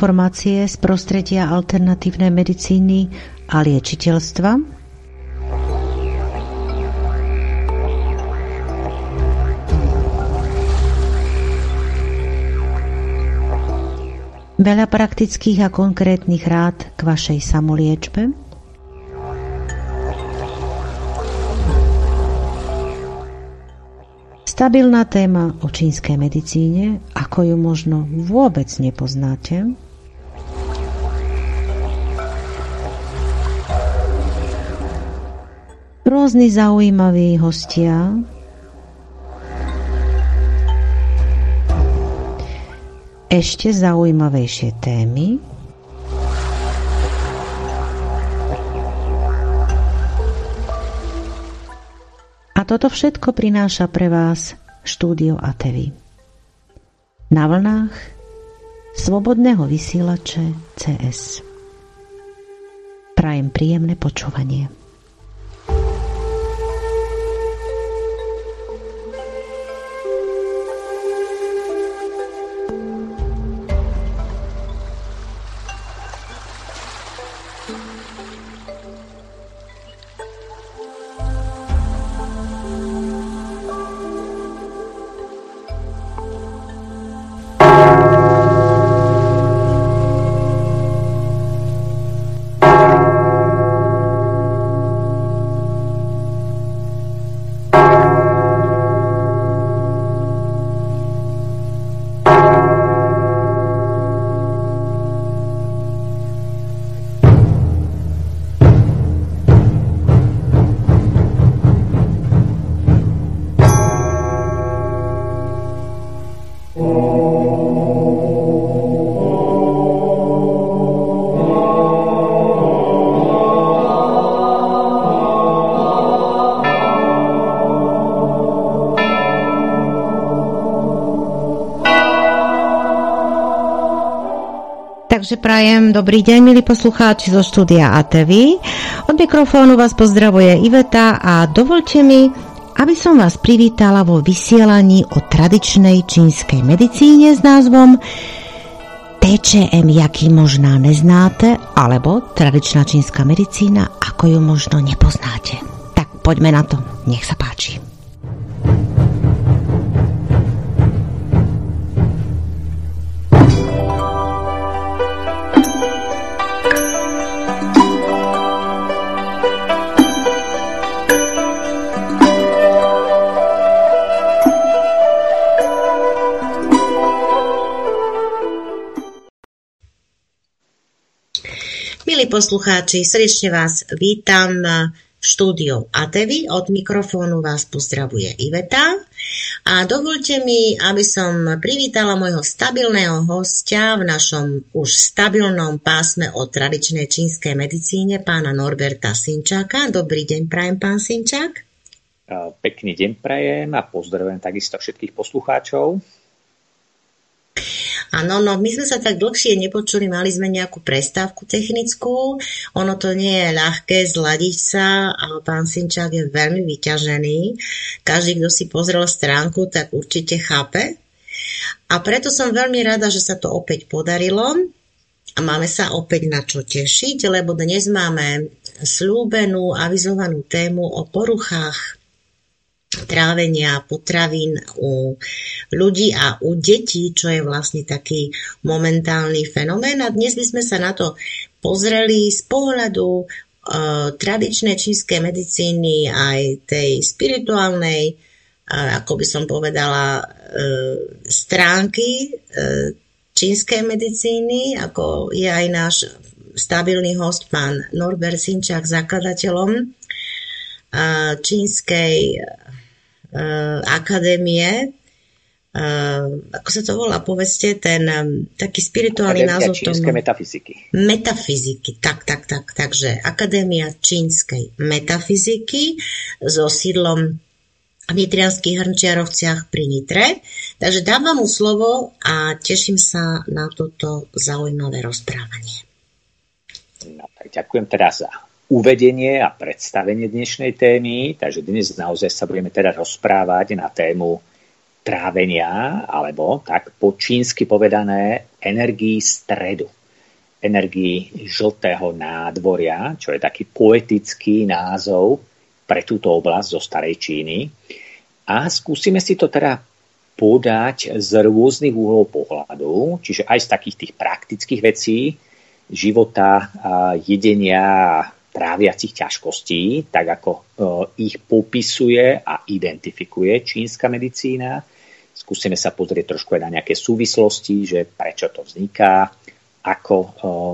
informácie z prostredia alternatívnej medicíny a liečiteľstva Veľa praktických a konkrétnych rád k vašej samoliečbe. Stabilná téma o čínskej medicíne, ako ju možno vôbec nepoznáte. Rôzni zaujímaví hostia, ešte zaujímavejšie témy. A toto všetko prináša pre vás štúdio ATV. Na vlnách slobodného vysielače CS. Prajem príjemné počúvanie. Prajem dobrý deň, milí poslucháči zo štúdia ATV. Od mikrofónu vás pozdravuje Iveta a dovolte mi, aby som vás privítala vo vysielaní o tradičnej čínskej medicíne s názvom TČM, jaký možná neznáte, alebo tradičná čínska medicína, ako ju možno nepoznáte. Tak poďme na to, nech sa poslucháči, srdečne vás vítam v štúdiu ATV. Od mikrofónu vás pozdravuje Iveta. A dovolte mi, aby som privítala môjho stabilného hostia v našom už stabilnom pásme o tradičnej čínskej medicíne, pána Norberta Sinčáka. Dobrý deň, prajem, pán Sinčák. Pekný deň prajem a pozdravujem takisto všetkých poslucháčov. Áno, no my sme sa tak dlhšie nepočuli, mali sme nejakú prestávku technickú, ono to nie je ľahké zladiť sa, ale pán Sinčák je veľmi vyťažený. Každý, kto si pozrel stránku, tak určite chápe. A preto som veľmi rada, že sa to opäť podarilo a máme sa opäť na čo tešiť, lebo dnes máme slúbenú, avizovanú tému o poruchách trávenia potravín u ľudí a u detí, čo je vlastne taký momentálny fenomén. A dnes by sme sa na to pozreli z pohľadu e, tradičnej čínskej medicíny aj tej spirituálnej, e, ako by som povedala, e, stránky e, čínskej medicíny, ako je aj náš stabilný host pán Norbert Sinčák, zakladateľom e, čínskej uh, akadémie, uh, ako sa to volá, povedzte, ten um, taký spirituálny Akadémia názov čínskej metafyziky. Metafyziky, tak, tak, tak. Takže Akadémia čínskej metafyziky so sídlom v Nitrianských hrnčiarovciach pri Nitre. Takže dávam mu slovo a teším sa na toto zaujímavé rozprávanie. No, tak ďakujem teraz za uvedenie a predstavenie dnešnej témy, takže dnes naozaj sa budeme teda rozprávať na tému trávenia, alebo tak po čínsky povedané energii stredu, energii žltého nádvoria, čo je taký poetický názov pre túto oblasť zo starej Číny. A skúsime si to teda podať z rôznych úhlov pohľadu, čiže aj z takých tých praktických vecí, života, jedenia tráviacich ťažkostí, tak ako e, ich popisuje a identifikuje čínska medicína. Skúsime sa pozrieť trošku aj na nejaké súvislosti, že prečo to vzniká, ako e,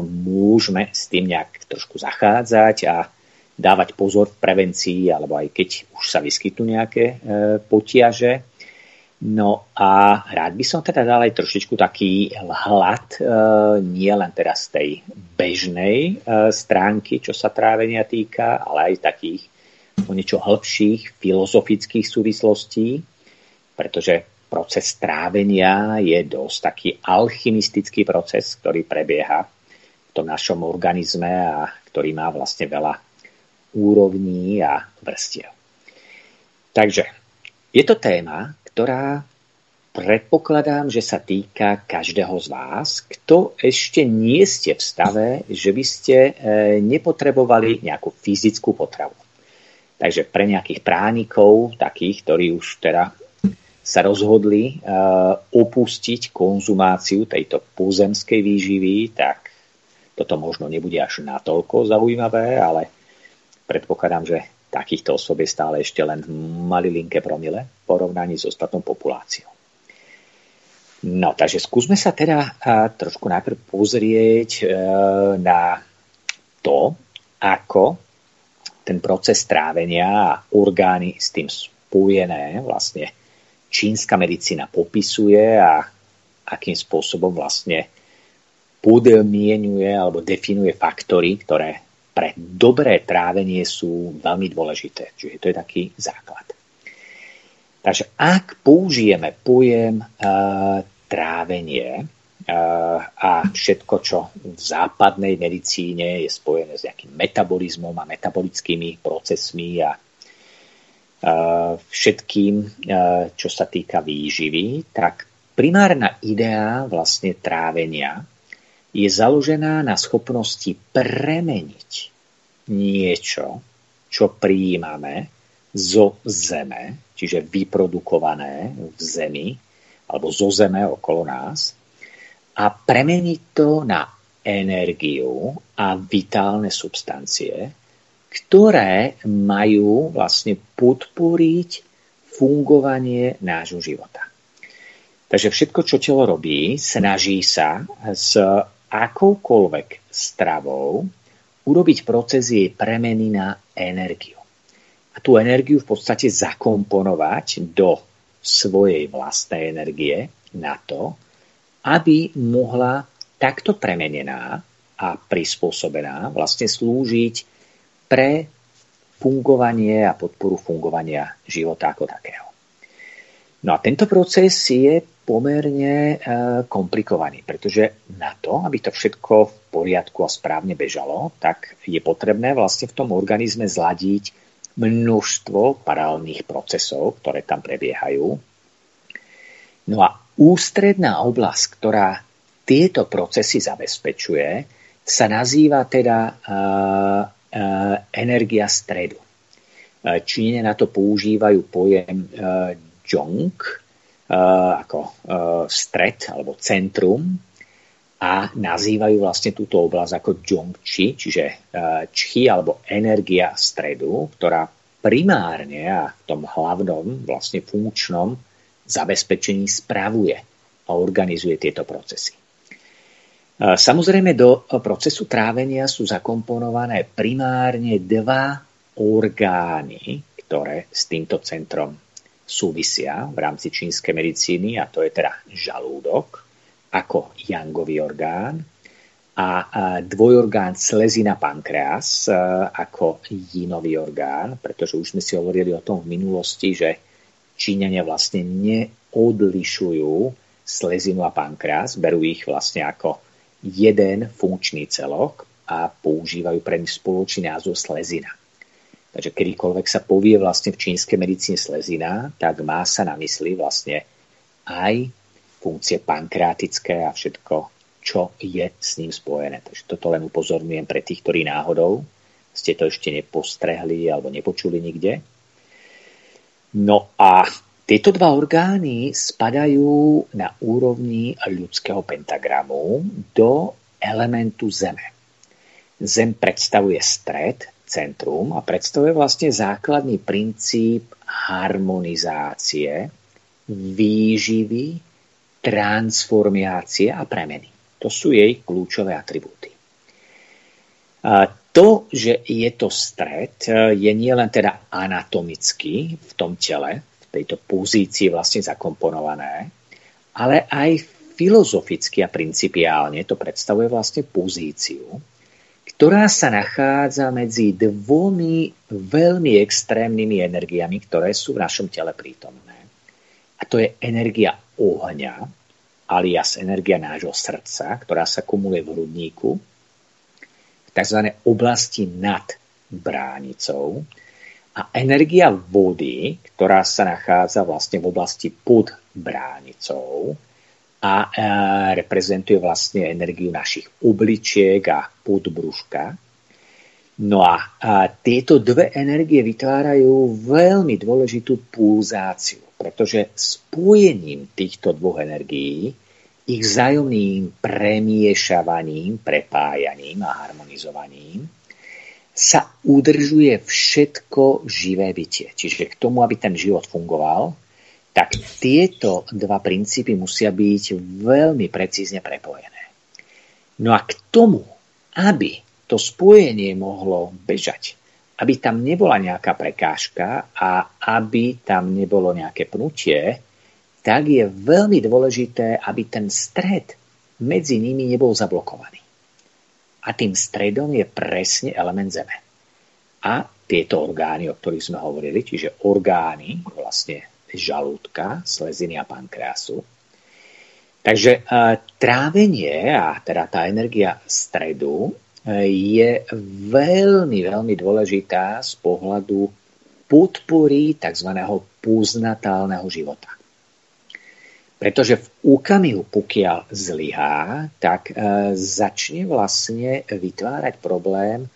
môžeme s tým nejak trošku zachádzať a dávať pozor v prevencii, alebo aj keď už sa vyskytnú nejaké e, potiaže. No a rád by som teda dal aj trošičku taký hľad, e, nie len teraz tej bežnej e, stránky, čo sa trávenia týka, ale aj takých o niečo hĺbších filozofických súvislostí, pretože proces trávenia je dosť taký alchymistický proces, ktorý prebieha v tom našom organizme a ktorý má vlastne veľa úrovní a vrstiev. Takže je to téma, ktorá predpokladám, že sa týka každého z vás, kto ešte nie ste v stave, že by ste e, nepotrebovali nejakú fyzickú potravu. Takže pre nejakých pránikov, takých, ktorí už teda sa rozhodli e, opustiť konzumáciu tejto pozemskej výživy, tak toto možno nebude až natoľko zaujímavé, ale predpokladám, že takýchto osob je stále ešte len malilinké promile v porovnaní s ostatnou populáciou. No, takže skúsme sa teda trošku najprv pozrieť e, na to, ako ten proces trávenia a orgány s tým spojené vlastne čínska medicína popisuje a akým spôsobom vlastne podmienuje alebo definuje faktory, ktoré pre dobré trávenie sú veľmi dôležité. Čiže to je taký základ. Takže ak použijeme pojem uh, trávenie uh, a všetko, čo v západnej medicíne je spojené s nejakým metabolizmom a metabolickými procesmi a uh, všetkým, uh, čo sa týka výživy, tak primárna idea vlastne trávenia je založená na schopnosti premeniť niečo, čo prijímame zo zeme, čiže vyprodukované v zemi alebo zo zeme okolo nás a premeniť to na energiu a vitálne substancie, ktoré majú vlastne podporiť fungovanie nášho života. Takže všetko, čo telo robí, snaží sa s akoukoľvek stravou urobiť proces jej premeny na energiu. A tú energiu v podstate zakomponovať do svojej vlastnej energie na to, aby mohla takto premenená a prispôsobená vlastne slúžiť pre fungovanie a podporu fungovania života ako takého. No a tento proces je pomerne e, komplikovaný, pretože na to, aby to všetko v poriadku a správne bežalo, tak je potrebné vlastne v tom organizme zladiť množstvo paralelných procesov, ktoré tam prebiehajú. No a ústredná oblasť, ktorá tieto procesy zabezpečuje, sa nazýva teda uh, uh, energia stredu. Číne na to používajú pojem Jong, Eh, ako eh, stred alebo centrum a nazývajú vlastne túto oblasť ako Zhongqi, čiže Čchi eh, alebo energia stredu, ktorá primárne a v tom hlavnom vlastne funkčnom zabezpečení spravuje a organizuje tieto procesy. Samozrejme do procesu trávenia sú zakomponované primárne dva orgány, ktoré s týmto centrom súvisia v rámci čínskej medicíny a to je teda žalúdok ako jangový orgán a dvojorgán slezina pankreas e, ako jinový orgán, pretože už sme si hovorili o tom v minulosti, že Číňania vlastne neodlišujú slezinu a pankreas, berú ich vlastne ako jeden funkčný celok a používajú pre nich spoločný názov slezina. Takže kedykoľvek sa povie vlastne v čínskej medicíne slezina, tak má sa na mysli vlastne aj funkcie pankreatické a všetko, čo je s ním spojené. Takže toto len upozorňujem pre tých, ktorí náhodou ste to ešte nepostrehli alebo nepočuli nikde. No a tieto dva orgány spadajú na úrovni ľudského pentagramu do elementu Zeme. Zem predstavuje stred, centrum a predstavuje vlastne základný princíp harmonizácie, výživy, transformácie a premeny. To sú jej kľúčové atribúty. A to, že je to stred, je nielen teda anatomicky v tom tele, v tejto pozícii vlastne zakomponované, ale aj filozoficky a principiálne to predstavuje vlastne pozíciu, ktorá sa nachádza medzi dvomi veľmi extrémnymi energiami, ktoré sú v našom tele prítomné. A to je energia ohňa, alias energia nášho srdca, ktorá sa kumuluje v hrudníku, v tzv. oblasti nad bránicou, a energia vody, ktorá sa nachádza vlastne v oblasti pod bránicou, a reprezentuje vlastne energiu našich obličiek a podbruška. No a tieto dve energie vytvárajú veľmi dôležitú pulzáciu, pretože spojením týchto dvoch energií, ich vzájomným premiešavaním, prepájaním a harmonizovaním sa udržuje všetko živé bytie. Čiže k tomu, aby ten život fungoval, tak tieto dva princípy musia byť veľmi precízne prepojené. No a k tomu, aby to spojenie mohlo bežať, aby tam nebola nejaká prekážka a aby tam nebolo nejaké pnutie, tak je veľmi dôležité, aby ten stred medzi nimi nebol zablokovaný. A tým stredom je presne element Zeme. A tieto orgány, o ktorých sme hovorili, čiže orgány vlastne žalúdka, sleziny a pankreasu. Takže e, trávenie a teda tá energia stredu e, je veľmi, veľmi dôležitá z pohľadu podpory tzv. poznatálneho života. Pretože v úkamihu, pokiaľ zlyhá, tak e, začne vlastne vytvárať problém v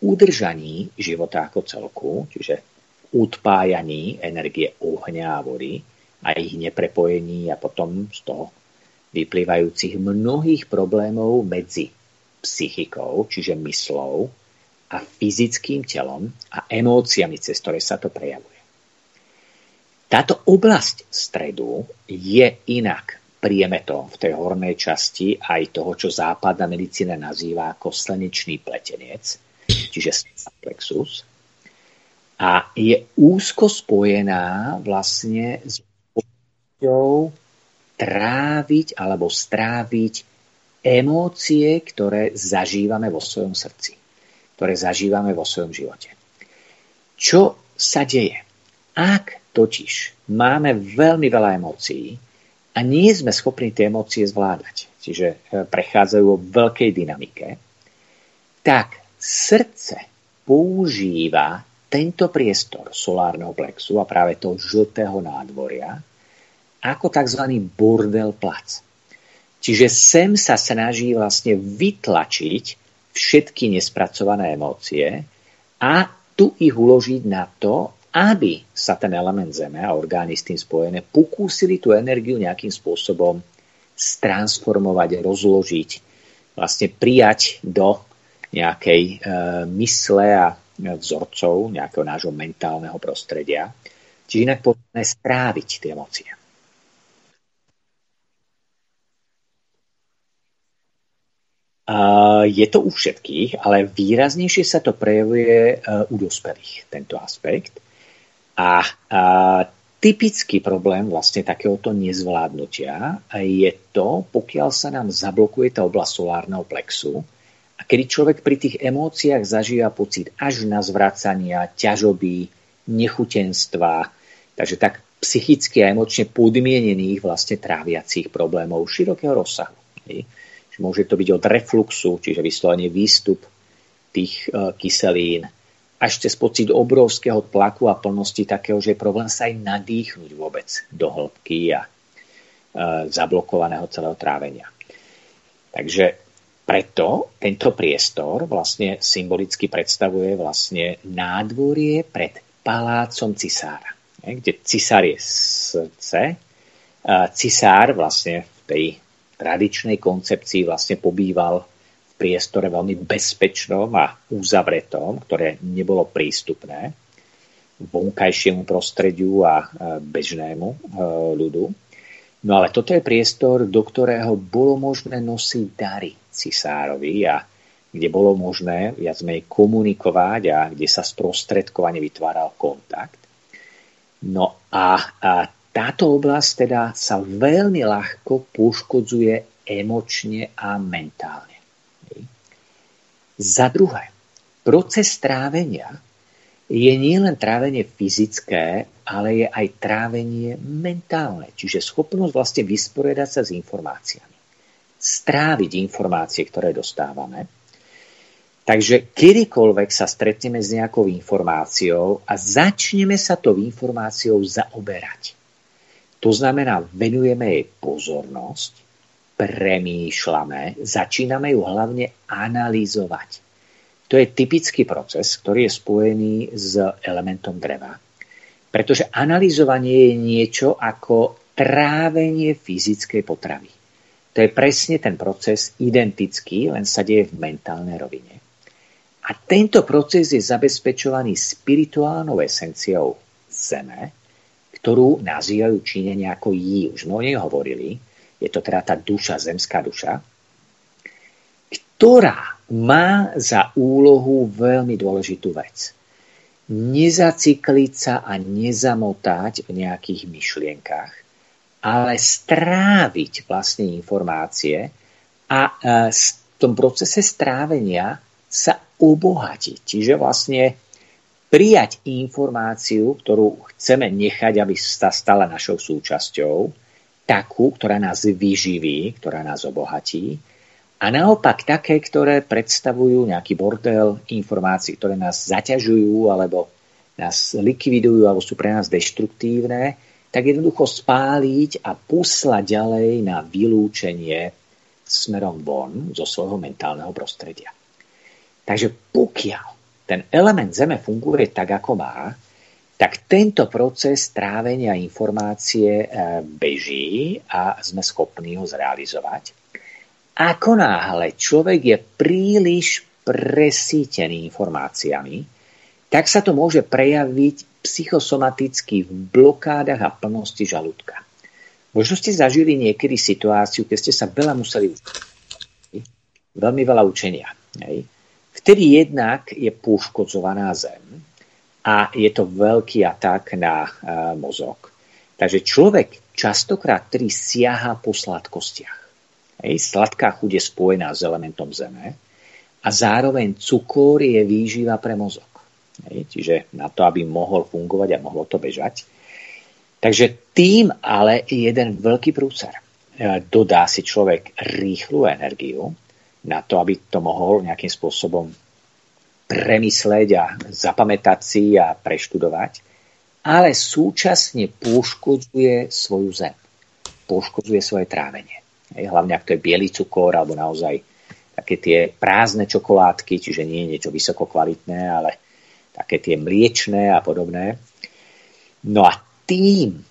udržaní života ako celku, čiže utpájaní energie ohňa a vody a ich neprepojení a potom z toho vyplývajúcich mnohých problémov medzi psychikou, čiže myslou a fyzickým telom a emóciami, cez ktoré sa to prejavuje. Táto oblasť stredu je inak priemetom v tej hornej časti aj toho, čo západná medicína nazýva ako slnečný pletenec, čiže plexus, a je úzko spojená vlastne s možnosťou tráviť alebo stráviť emócie, ktoré zažívame vo svojom srdci, ktoré zažívame vo svojom živote. Čo sa deje? Ak totiž máme veľmi veľa emócií a nie sme schopní tie emócie zvládať, čiže e, prechádzajú vo veľkej dynamike, tak srdce používa tento priestor solárneho plexu a práve toho žltého nádvoria ako tzv. bordel plac. Čiže sem sa snaží vlastne vytlačiť všetky nespracované emócie a tu ich uložiť na to, aby sa ten element Zeme a orgány s tým spojené pokúsili tú energiu nejakým spôsobom stransformovať, rozložiť, vlastne prijať do nejakej e, mysle a vzorcov nejakého nášho mentálneho prostredia. Čiže inak povedané stráviť tie emócie. Je to u všetkých, ale výraznejšie sa to prejavuje e, u dospelých, tento aspekt. A, a typický problém vlastne takéhoto nezvládnutia je to, pokiaľ sa nám zablokuje tá oblasť solárneho plexu, kedy človek pri tých emóciách zažíva pocit až na zvracania, ťažoby, nechutenstva, takže tak psychicky a emočne podmienených vlastne tráviacich problémov širokého rozsahu. Môže to byť od refluxu, čiže vyslovene výstup tých e, kyselín, až cez pocit obrovského tlaku a plnosti takého, že je problém sa aj nadýchnuť vôbec do hĺbky a e, zablokovaného celého trávenia. Takže preto tento priestor vlastne symbolicky predstavuje vlastne nádvorie pred palácom cisára, kde cisár je srdce. Cisár vlastne v tej tradičnej koncepcii vlastne pobýval v priestore veľmi bezpečnom a uzavretom, ktoré nebolo prístupné vonkajšiemu prostrediu a bežnému e, ľudu. No ale toto je priestor, do ktorého bolo možné nosiť dary cisárovi a kde bolo možné viac menej komunikovať a kde sa sprostredkovane vytváral kontakt. No a, a táto oblasť teda sa veľmi ľahko poškodzuje emočne a mentálne. Za druhé, proces trávenia je nielen trávenie fyzické, ale je aj trávenie mentálne, čiže schopnosť vlastne vysporiadať sa s informáciami stráviť informácie, ktoré dostávame. Takže kedykoľvek sa stretneme s nejakou informáciou a začneme sa tou informáciou zaoberať. To znamená, venujeme jej pozornosť, premýšľame, začíname ju hlavne analyzovať. To je typický proces, ktorý je spojený s elementom dreva. Pretože analyzovanie je niečo ako trávenie fyzickej potravy. To je presne ten proces identický, len sa deje v mentálnej rovine. A tento proces je zabezpečovaný spirituálnou esenciou Zeme, ktorú nazývajú Číňania ako Jí. Už sme o nej hovorili. Je to teda tá duša, zemská duša, ktorá má za úlohu veľmi dôležitú vec. Nezacykliť sa a nezamotať v nejakých myšlienkach, ale stráviť vlastne informácie a e, v tom procese strávenia sa obohatiť. Čiže vlastne prijať informáciu, ktorú chceme nechať, aby sa stala našou súčasťou, takú, ktorá nás vyživí, ktorá nás obohatí, a naopak také, ktoré predstavujú nejaký bordel informácií, ktoré nás zaťažujú alebo nás likvidujú alebo sú pre nás deštruktívne, tak jednoducho spáliť a poslať ďalej na vylúčenie smerom von zo svojho mentálneho prostredia. Takže pokiaľ ten element Zeme funguje tak, ako má, tak tento proces trávenia informácie e, beží a sme schopní ho zrealizovať. Ako náhle človek je príliš presítený informáciami, tak sa to môže prejaviť psychosomaticky v blokádach a plnosti žalúdka. Možno ste zažili niekedy situáciu, keď ste sa veľa museli veľmi veľa učenia. Hej. Vtedy jednak je poškodzovaná zem a je to veľký atak na uh, mozog. Takže človek častokrát, ktorý siaha po sladkostiach. Hej. Sladká chuť je spojená s elementom zeme a zároveň cukor je výživa pre mozog. Hej, čiže na to, aby mohol fungovať a mohlo to bežať. Takže tým ale je jeden veľký prúcer. E, dodá si človek rýchlu energiu na to, aby to mohol nejakým spôsobom premysleť a zapamätať si a preštudovať, ale súčasne poškodzuje svoju zem. Poškodzuje svoje trávenie. Hlavne ak to je biely cukor alebo naozaj také tie prázdne čokoládky, čiže nie je niečo vysoko kvalitné, ale také tie mliečné a podobné. No a tým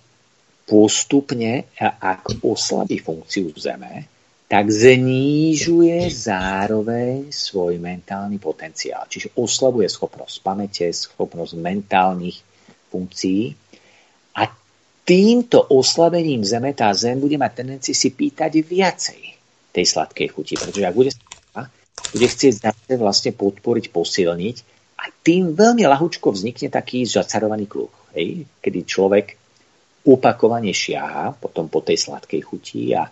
postupne, ak oslabí funkciu Zeme, tak znižuje zároveň svoj mentálny potenciál. Čiže oslabuje schopnosť pamäte, schopnosť mentálnych funkcií a týmto oslabením Zeme tá Zem bude mať tendenciu si pýtať viacej tej sladkej chuti, pretože ak bude, bude chcieť zase vlastne podporiť, posilniť, a tým veľmi ľahučko vznikne taký zacarovaný kruh, hej? kedy človek opakovane šiaha potom po tej sladkej chuti a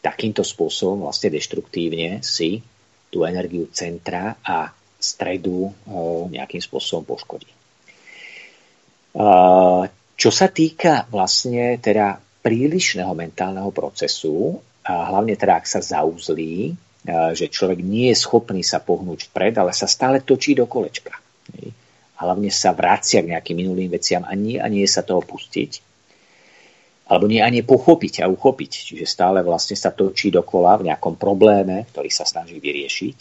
takýmto spôsobom vlastne deštruktívne si tú energiu centra a stredu e, nejakým spôsobom poškodí. E, čo sa týka vlastne teda prílišného mentálneho procesu, a hlavne teda ak sa zauzlí, že človek nie je schopný sa pohnúť vpred, ale sa stále točí do kolečka. A hlavne sa vracia k nejakým minulým veciam a nie, a nie sa toho pustiť. alebo nie ani pochopiť a uchopiť, čiže stále vlastne sa točí dokola v nejakom probléme, ktorý sa snaží vyriešiť,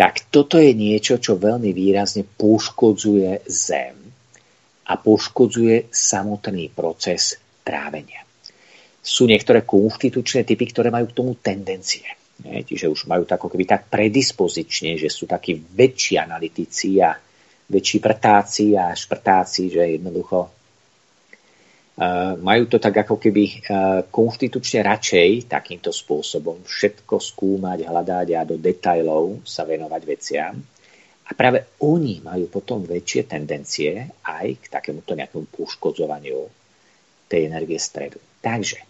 tak toto je niečo, čo veľmi výrazne poškodzuje zem a poškodzuje samotný proces trávenia. Sú niektoré konštitučné typy, ktoré majú k tomu tendencie. Čiže už majú tak, keby tak predispozične, že sú takí väčší analytici a väčší prtáci a šprtáci, že jednoducho majú to tak ako keby konštitučne radšej takýmto spôsobom všetko skúmať, hľadať a do detajlov sa venovať veciam. A práve oni majú potom väčšie tendencie aj k takémuto nejakému poškodzovaniu tej energie stredu. Takže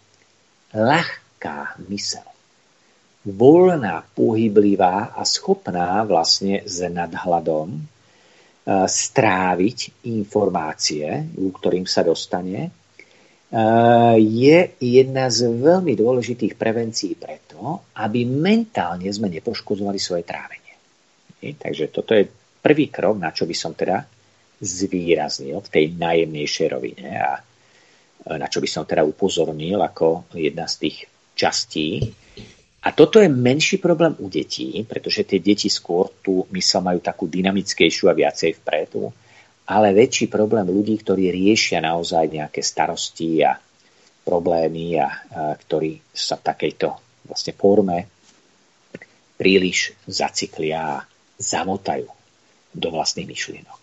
ľahká mysel, voľná, pohyblivá a schopná vlastne s nadhľadom stráviť informácie, u ktorým sa dostane, je jedna z veľmi dôležitých prevencií preto, aby mentálne sme nepoškozovali svoje trávenie. Takže toto je prvý krok, na čo by som teda zvýraznil v tej najjemnejšej rovine a na čo by som teda upozornil ako jedna z tých častí. A toto je menší problém u detí, pretože tie deti skôr tú mysel majú takú dynamickejšiu a viacej vpredu ale väčší problém ľudí, ktorí riešia naozaj nejaké starosti a problémy a, a ktorí sa v takejto vlastne forme príliš zaciklia a zamotajú do vlastných myšlienok.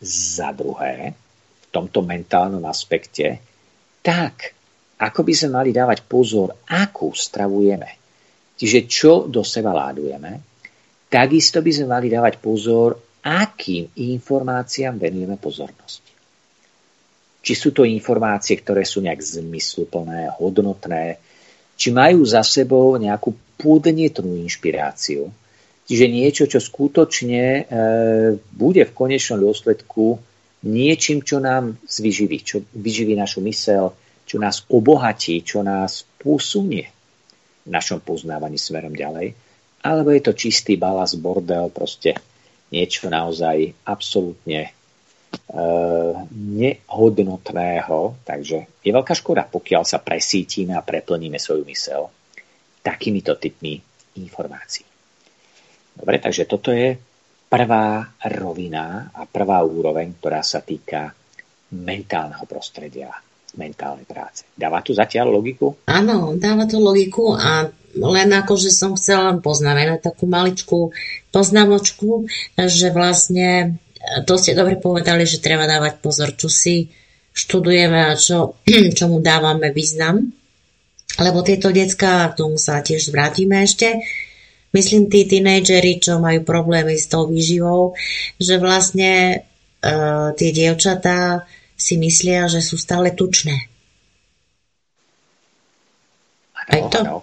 Za druhé, v tomto mentálnom aspekte, tak, ako by sme mali dávať pozor, akú stravujeme. Čiže čo do seba ládujeme, takisto by sme mali dávať pozor, akým informáciám venujeme pozornosť. Či sú to informácie, ktoré sú nejak zmysluplné, hodnotné, či majú za sebou nejakú podnetnú inšpiráciu. Čiže niečo, čo skutočne e, bude v konečnom dôsledku niečím, čo nám zvyživí, čo vyživí našu mysel, čo nás obohatí, čo nás posunie v našom poznávaní smerom ďalej. Alebo je to čistý balas, bordel, proste niečo naozaj absolútne e, nehodnotného. Takže je veľká škoda, pokiaľ sa presítime a preplníme svoju mysel takýmito typmi informácií. Dobre, takže toto je prvá rovina a prvá úroveň, ktorá sa týka mentálneho prostredia, mentálnej práce. Dáva tu zatiaľ logiku? Áno, dáva to logiku a len ako, že som chcela poznamenať takú maličkú poznámočku, že vlastne to ste dobre povedali, že treba dávať pozor, čo si študujeme a čo, čomu dávame význam. Lebo tieto decka, k tomu sa tiež vrátime ešte, myslím tí tínejdžeri, čo majú problémy s tou výživou, že vlastne uh, tie dievčatá si myslia, že sú stále tučné. Aj to? Ano.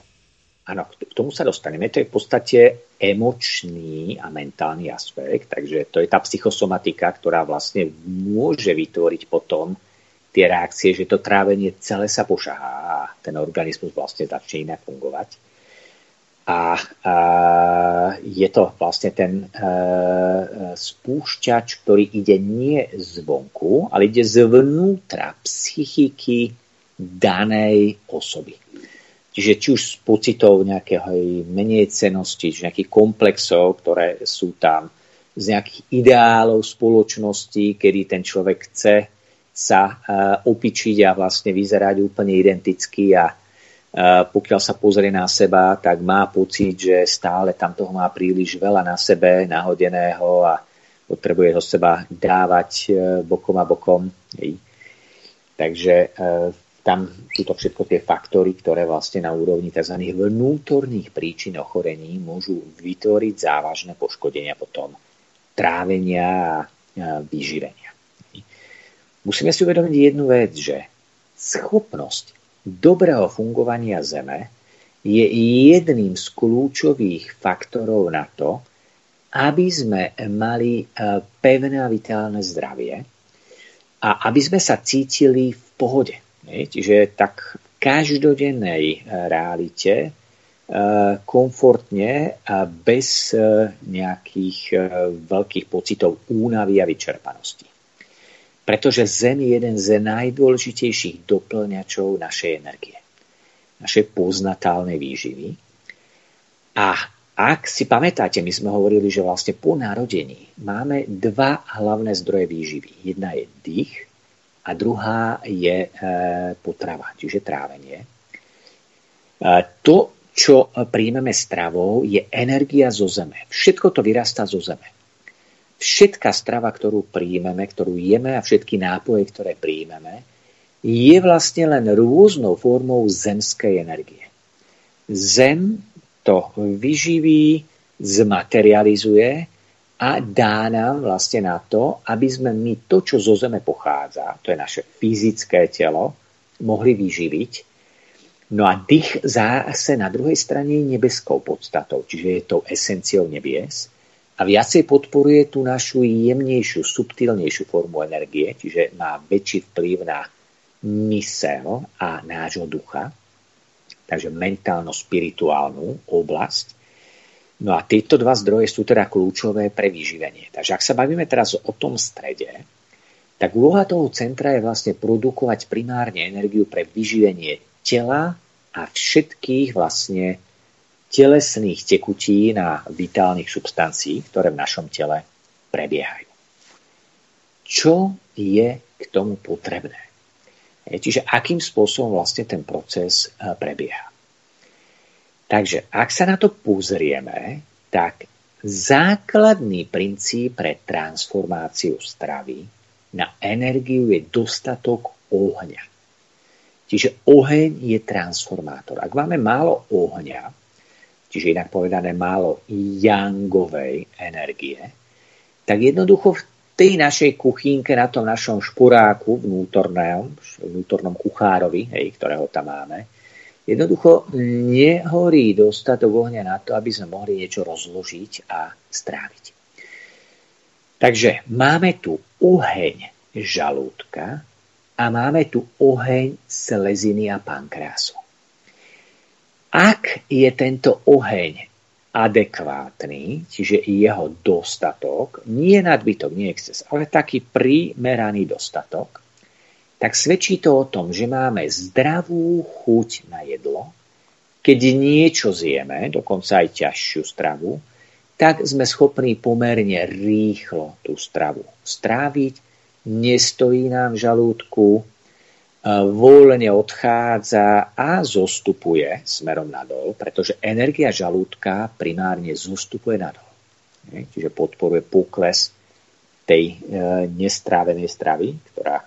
Áno, k tomu sa dostaneme. To je v podstate emočný a mentálny aspekt, takže to je tá psychosomatika, ktorá vlastne môže vytvoriť potom tie reakcie, že to trávenie celé sa pošahá a ten organizmus vlastne začne inak fungovať. A, a je to vlastne ten e, spúšťač, ktorý ide nie zvonku, ale ide zvnútra psychiky danej osoby. Čiže či už z pocitov nejakého menej cenosti, či nejakých komplexov, ktoré sú tam, z nejakých ideálov spoločnosti, kedy ten človek chce sa uh, opičiť a vlastne vyzerať úplne identicky a pokiaľ sa pozrie na seba, tak má pocit, že stále tam toho má príliš veľa na sebe nahodeného a potrebuje ho seba dávať uh, bokom a bokom. Takže tam sú to všetko tie faktory, ktoré vlastne na úrovni tzv. vnútorných príčin ochorení môžu vytvoriť závažné poškodenia potom trávenia a vyživenia. Musíme si uvedomiť jednu vec, že schopnosť dobrého fungovania Zeme je jedným z kľúčových faktorov na to, aby sme mali e, pevné a vitálne zdravie a aby sme sa cítili v pohode. Čiže tak v každodennej eh, realite eh, komfortne a bez nejakých veľkých pocitov únavy a vyčerpanosti. Pretože Zen je jeden z najdôležitejších doplňačov našej energie, našej poznatálnej výživy. A ak si pamätáte, my sme hovorili, že vlastne po narodení máme dva hlavné zdroje výživy. Jedna je dých a druhá je e, potrava, čiže trávenie. E, to, čo príjmeme stravou, je energia zo zeme. Všetko to vyrastá zo zeme. Všetká strava, ktorú príjmeme, ktorú jeme a všetky nápoje, ktoré príjmeme, je vlastne len rôznou formou zemskej energie. Zem to vyživí, zmaterializuje a dá nám vlastne na to, aby sme my to, čo zo Zeme pochádza, to je naše fyzické telo, mohli vyživiť. No a dých zase na druhej strane je nebeskou podstatou, čiže je tou esenciou nebies a viacej podporuje tú našu jemnejšiu, subtilnejšiu formu energie, čiže má väčší vplyv na mysel a nášho ducha takže mentálno-spirituálnu oblasť. No a tieto dva zdroje sú teda kľúčové pre vyživenie. Takže ak sa bavíme teraz o tom strede, tak úloha toho centra je vlastne produkovať primárne energiu pre vyživenie tela a všetkých vlastne telesných tekutín a vitálnych substancií, ktoré v našom tele prebiehajú. Čo je k tomu potrebné? Čiže akým spôsobom vlastne ten proces e, prebieha. Takže ak sa na to pozrieme, tak základný princíp pre transformáciu stravy na energiu je dostatok ohňa. Čiže oheň je transformátor. Ak máme málo ohňa, čiže inak povedané málo yangovej energie, tak jednoducho v tej našej kuchynke, na tom našom špuráku vnútornom, vnútornom kuchárovi, hej, ktorého tam máme, jednoducho nehorí dostatok ohňa na to, aby sme mohli niečo rozložiť a stráviť. Takže máme tu oheň žalúdka a máme tu oheň sleziny a pankrásu. Ak je tento oheň adekvátny, čiže jeho dostatok, nie nadbytok, nie exces, ale taký primeraný dostatok, tak svedčí to o tom, že máme zdravú chuť na jedlo, keď niečo zjeme, dokonca aj ťažšiu stravu, tak sme schopní pomerne rýchlo tú stravu stráviť, nestojí nám v žalúdku, voľne odchádza a zostupuje smerom nadol, pretože energia žalúdka primárne zostupuje nadol. Čiže podporuje pokles tej e, nestrávenej stravy, ktorá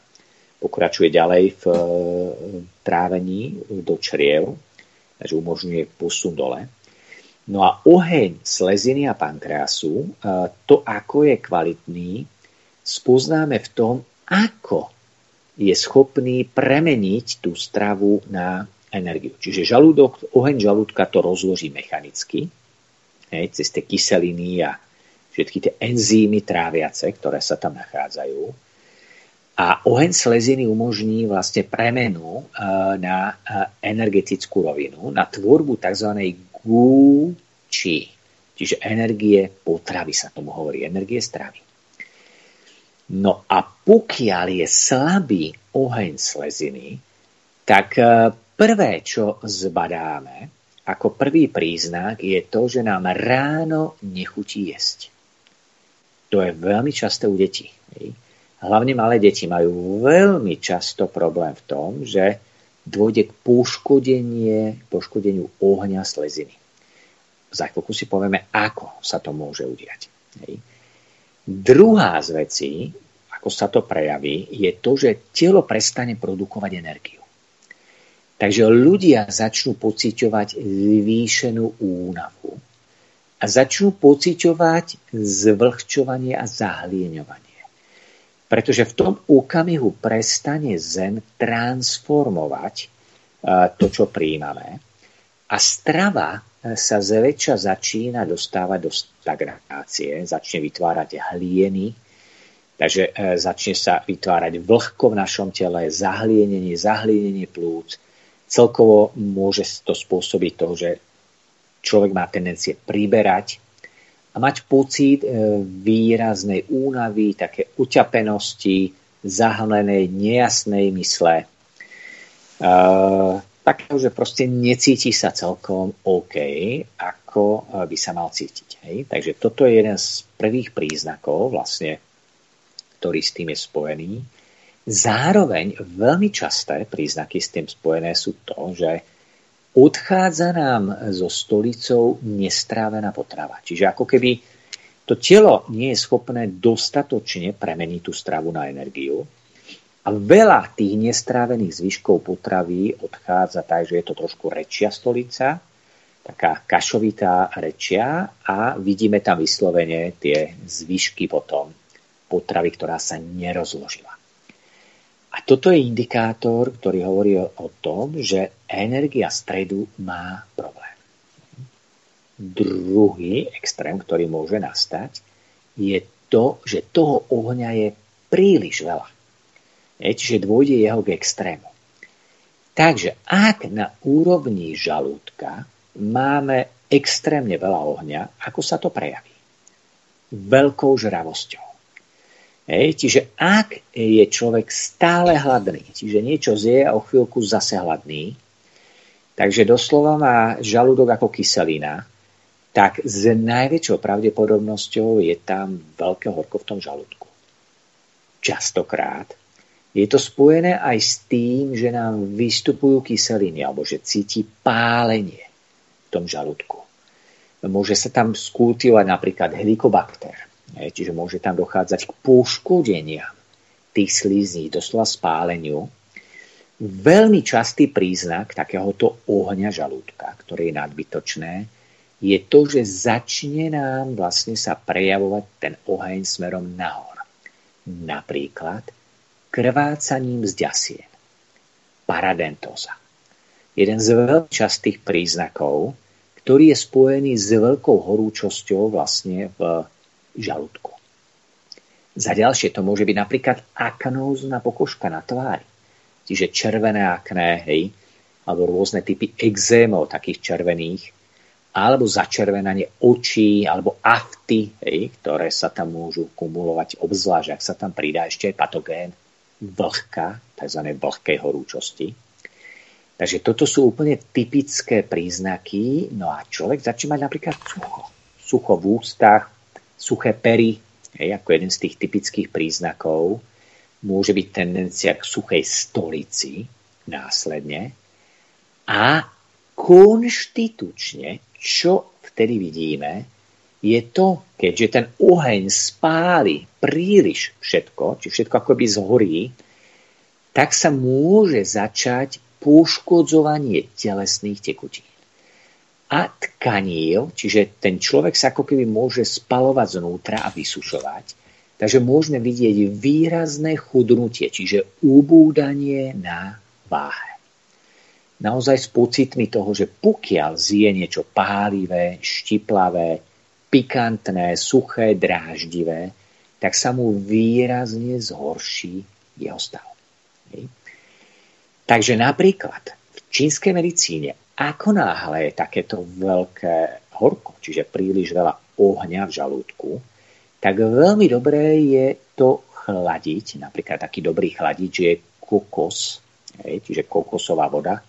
pokračuje ďalej v e, trávení do čriev, takže umožňuje posun dole. No a oheň sleziny a pankreasu, e, to ako je kvalitný, spoznáme v tom, ako je schopný premeniť tú stravu na energiu. Čiže žalúdok, oheň žalúdka to rozloží mechanicky, hej, cez tie kyseliny a všetky tie enzymy tráviace, ktoré sa tam nachádzajú. A oheň sleziny umožní vlastne premenu e, na e, energetickú rovinu, na tvorbu tzv. gúči, čiže energie potravy sa tomu hovorí, energie stravy. No a pokiaľ je slabý oheň sleziny, tak e, prvé, čo zbadáme, ako prvý príznak, je to, že nám ráno nechutí jesť. To je veľmi časté u detí. Hlavne malé deti majú veľmi často problém v tom, že dôjde k poškodenie, poškodeniu ohňa sleziny. Za chvíľku si povieme, ako sa to môže udiať. Hej. Druhá z vecí, ako sa to prejaví, je to, že telo prestane produkovať energiu. Takže ľudia začnú pociťovať zvýšenú únavu a začnú pociťovať zvlhčovanie a zahlieňovanie. Pretože v tom okamihu prestane zen transformovať e, to, čo príjmame a strava sa zväčša začína dostávať do stagnácie, začne vytvárať hlieny, takže e, začne sa vytvárať vlhko v našom tele, zahlienenie, zahlienenie plúc. Celkovo môže to spôsobiť to, že človek má tendencie priberať a mať pocit e, výraznej únavy, také uťapenosti, zahalenej, nejasnej mysle. Uh, takého, že proste necíti sa celkom OK, ako by sa mal cítiť. Hej? Takže toto je jeden z prvých príznakov, vlastne, ktorý s tým je spojený. Zároveň veľmi časté príznaky s tým spojené sú to, že odchádza nám zo stolicou nestrávená potrava. Čiže ako keby to telo nie je schopné dostatočne premeniť tú stravu na energiu a veľa tých nestrávených zvyškov potravy odchádza tak, že je to trošku rečia stolica, taká kašovitá rečia a vidíme tam vyslovene tie zvyšky potom potravy, ktorá sa nerozložila. A toto je indikátor, ktorý hovorí o tom, že energia stredu má problém druhý extrém, ktorý môže nastať, je to, že toho ohňa je príliš veľa. Je, čiže dôjde jeho k extrému. Takže ak na úrovni žalúdka máme extrémne veľa ohňa, ako sa to prejaví? Veľkou žravosťou. Hej, čiže ak je človek stále hladný, čiže niečo zje a o chvíľku zase hladný, takže doslova má žalúdok ako kyselina, tak s najväčšou pravdepodobnosťou je tam veľké horko v tom žalúdku. Častokrát je to spojené aj s tým, že nám vystupujú kyseliny alebo že cíti pálenie v tom žalúdku. Môže sa tam skultivovať napríklad helikobakter, čiže môže tam dochádzať k poškodeniam tých slízní, doslova spáleniu. Veľmi častý príznak takéhoto ohňa žalúdka, ktoré je nadbytočné, je to, že začne nám vlastne sa prejavovať ten oheň smerom nahor. Napríklad krvácaním z ďasien. Paradentoza. Jeden z veľmi častých príznakov, ktorý je spojený s veľkou horúčosťou vlastne v žalúdku. Za ďalšie to môže byť napríklad aknózna pokožka na tvári. Čiže červené akné, hej, alebo rôzne typy exémov takých červených, alebo začervenanie očí, alebo afty, hej, ktoré sa tam môžu kumulovať, obzvlášť ak sa tam pridá ešte patogén vlhka, tzv. vlhkej horúčosti. Takže toto sú úplne typické príznaky. No a človek začne mať napríklad sucho. Sucho v ústach, suché pery, hej, ako jeden z tých typických príznakov. Môže byť tendencia k suchej stolici následne. A konštitučne čo vtedy vidíme, je to, keďže ten oheň spáli príliš všetko, či všetko akoby zhorí, tak sa môže začať poškodzovanie telesných tekutín. A tkanív, čiže ten človek sa ako keby môže spalovať znútra a vysušovať, takže môžeme vidieť výrazné chudnutie, čiže ubúdanie na váhe naozaj s pocitmi toho, že pokiaľ zje niečo pálivé, štiplavé, pikantné, suché, dráždivé, tak sa mu výrazne zhorší jeho stav. Takže napríklad v čínskej medicíne, ako náhle je takéto veľké horko, čiže príliš veľa ohňa v žalúdku, tak veľmi dobré je to chladiť. Napríklad taký dobrý chladič je kokos, čiže kokosová voda,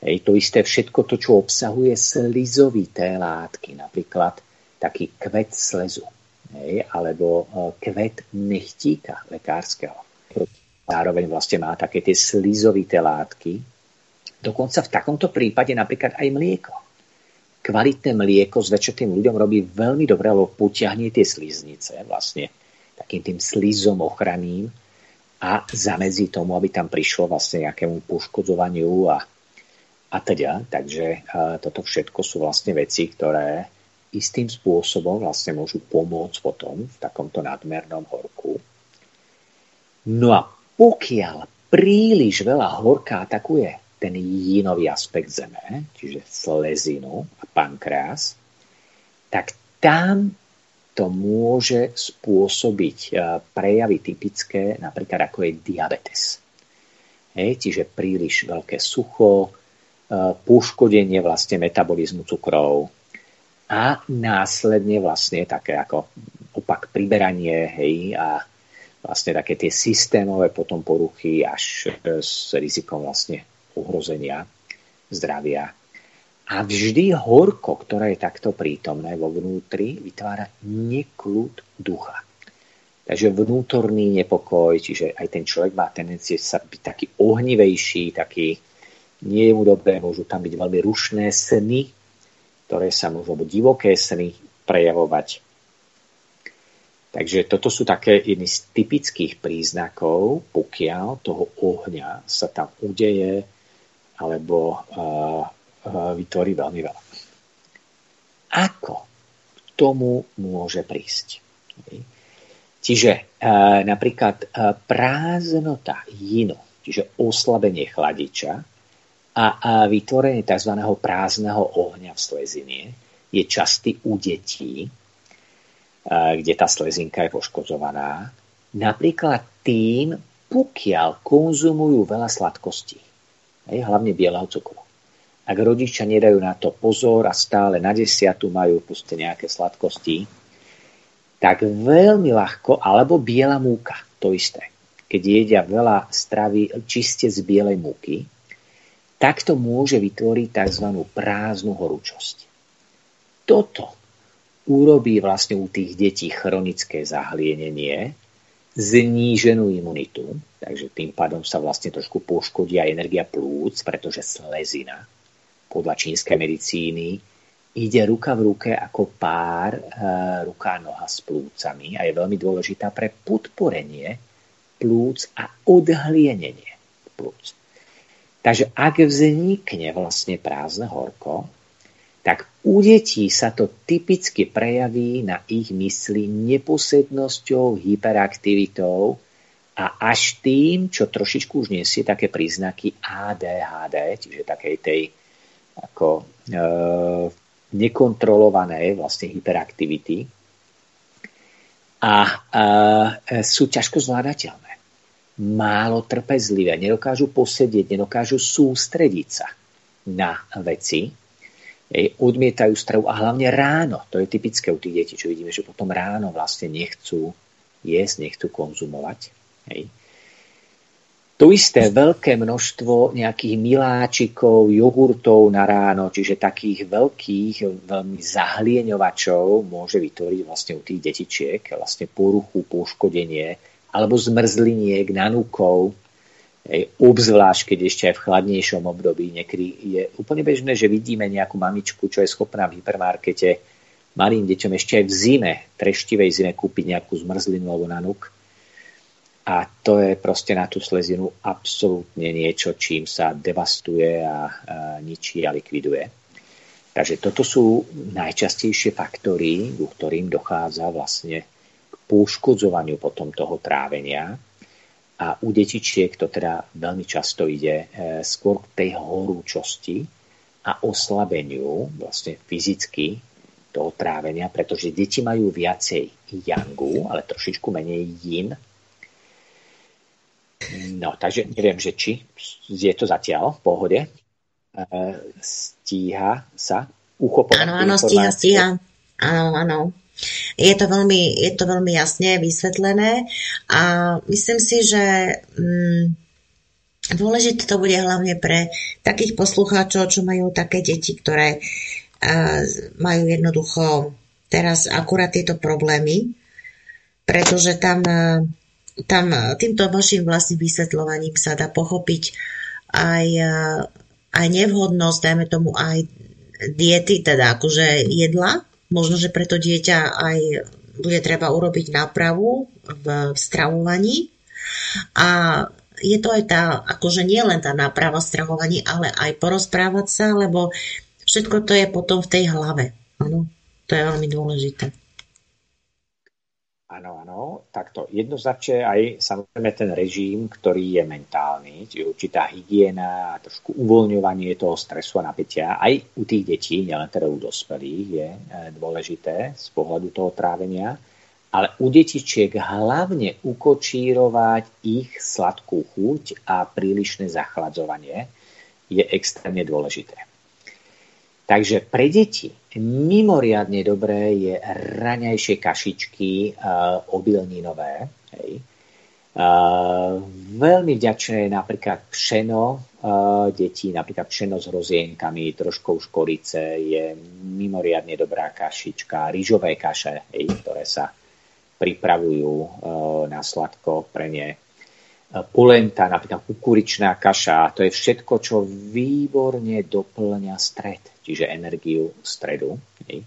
Hej, to isté všetko to, čo obsahuje slizovité látky, napríklad taký kvet slezu, hej, alebo e, kvet nechtíka lekárskeho. Zároveň vlastne má také tie slizovité látky. Dokonca v takomto prípade napríklad aj mlieko. Kvalitné mlieko zväčša tým ľuďom robí veľmi dobre, lebo potiahne tie sliznice vlastne takým tým slizom ochranným a zamedzí tomu, aby tam prišlo vlastne nejakému poškodzovaniu a a teda. Takže toto všetko sú vlastne veci, ktoré istým spôsobom vlastne môžu pomôcť potom v takomto nadmernom horku. No a pokiaľ príliš veľa horka atakuje ten jínový aspekt Zeme, čiže slezinu a pankreas, tak tam to môže spôsobiť prejavy typické, napríklad ako je diabetes. Hej, čiže príliš veľké sucho, poškodenie vlastne metabolizmu cukrov a následne vlastne také ako opak priberanie hej, a vlastne také tie systémové potom poruchy až s rizikom vlastne ohrozenia zdravia. A vždy horko, ktoré je takto prítomné vo vnútri, vytvára neklud ducha. Takže vnútorný nepokoj, čiže aj ten človek má tendencie sa byť taký ohnivejší, taký nie je mu dobré, môžu tam byť veľmi rušné sny, ktoré sa môžu, alebo divoké sny prejavovať. Takže toto sú také jedny z typických príznakov, pokiaľ toho ohňa sa tam udeje alebo uh, uh, vytvorí veľmi veľa. Ako k tomu môže prísť? Čiže uh, napríklad uh, prázdnota jinu, čiže oslabenie chladiča a, a vytvorenie tzv. prázdneho ohňa v slezine je častý u detí, kde tá slezinka je poškozovaná. Napríklad tým, pokiaľ konzumujú veľa sladkostí, hlavne bieleho cukru. Ak rodičia nedajú na to pozor a stále na desiatu majú proste nejaké sladkosti, tak veľmi ľahko, alebo biela múka, to isté. Keď jedia veľa stravy čiste z bielej múky, tak to môže vytvoriť tzv. prázdnu horúčosť. Toto urobí vlastne u tých detí chronické zahlienenie, zníženú imunitu, takže tým pádom sa vlastne trošku poškodí aj energia plúc, pretože slezina podľa čínskej medicíny ide ruka v ruke ako pár e, ruka noha s plúcami a je veľmi dôležitá pre podporenie plúc a odhlienenie plúc. Takže ak vznikne vlastne prázdne horko, tak u detí sa to typicky prejaví na ich mysli neposednosťou, hyperaktivitou a až tým, čo trošičku už nesie také príznaky ADHD, čiže takej tej ako e, nekontrolovanej vlastne hyperaktivity a e, sú ťažko zvládateľné. Málo trpezlivé, nedokážu posedieť, nedokážu sústrediť sa na veci, odmietajú stravu a hlavne ráno. To je typické u tých detí, čo vidíme, že potom ráno vlastne nechcú jesť, nechcú konzumovať. Hej. To isté veľké množstvo nejakých miláčikov, jogurtov na ráno, čiže takých veľkých, veľmi zahlieňovačov môže vytvoriť vlastne u tých detičiek vlastne poruchu, poškodenie alebo zmrzliniek, nanúkov, obzvlášť, keď ešte aj v chladnejšom období niekedy je úplne bežné, že vidíme nejakú mamičku, čo je schopná v hypermarkete malým deťom ešte aj v zime, treštivej zime kúpiť nejakú zmrzlinu alebo nanuk. A to je proste na tú slezinu absolútne niečo, čím sa devastuje a, a ničí a likviduje. Takže toto sú najčastejšie faktory, ku ktorým dochádza vlastne poškodzovaniu potom toho trávenia a u detičiek to teda veľmi často ide e, skôr k tej horúčosti a oslabeniu vlastne fyzicky toho trávenia, pretože deti majú viacej yangu, ale trošičku menej yin. No, takže neviem, že či je to zatiaľ v pohode. E, stíha sa uchopovať. Áno, áno, stíha, stíha. Áno, áno. Je to veľmi, je to veľmi jasne vysvetlené a myslím si, že mm, dôležité to bude hlavne pre takých poslucháčov, čo majú také deti, ktoré uh, majú jednoducho teraz akurát tieto problémy, pretože tam, uh, tam týmto vašim vlastným vysvetľovaním sa dá pochopiť aj, uh, aj nevhodnosť, dajme tomu aj diety, teda akože jedla, Možno, že preto dieťa aj bude treba urobiť nápravu v stravovaní. A je to aj tá, akože nie len tá náprava stravovaní, ale aj porozprávať sa, lebo všetko to je potom v tej hlave. Áno, to je veľmi dôležité. Áno, áno, takto. Jednoznačne aj samozrejme ten režim, ktorý je mentálny, čiže určitá hygiena, trošku uvoľňovanie toho stresu a napätia, aj u tých detí, nielen teda u dospelých, je e, dôležité z pohľadu toho trávenia, ale u detičiek hlavne ukočírovať ich sladkú chuť a prílišné zachladzovanie je extrémne dôležité. Takže pre deti mimoriadne dobré je raňajšie kašičky uh, obilninové. Hej. veľmi vďačné je napríklad pšeno detí, napríklad pšeno s hrozienkami, troškou škorice, je mimoriadne dobrá kašička, rýžové kaše, ktoré sa pripravujú na sladko pre ne. Polenta, napríklad kukuričná kaša, to je všetko, čo výborne doplňa stred, čiže energiu stredu. Hej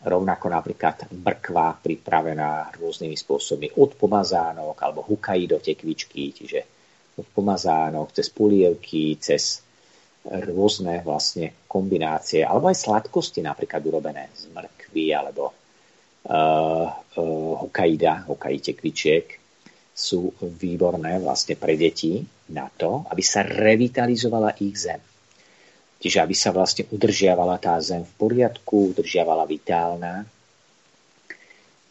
rovnako napríklad brkva pripravená rôznymi spôsobmi od pomazánok alebo hukají do tekvičky, čiže od pomazánok cez polievky, cez rôzne vlastne kombinácie, alebo aj sladkosti napríklad urobené z mrkvy alebo uh, uh, hokaida, hokají tekvičiek sú výborné vlastne pre deti na to, aby sa revitalizovala ich zem. Čiže aby sa vlastne udržiavala tá zem v poriadku, udržiavala vitálna.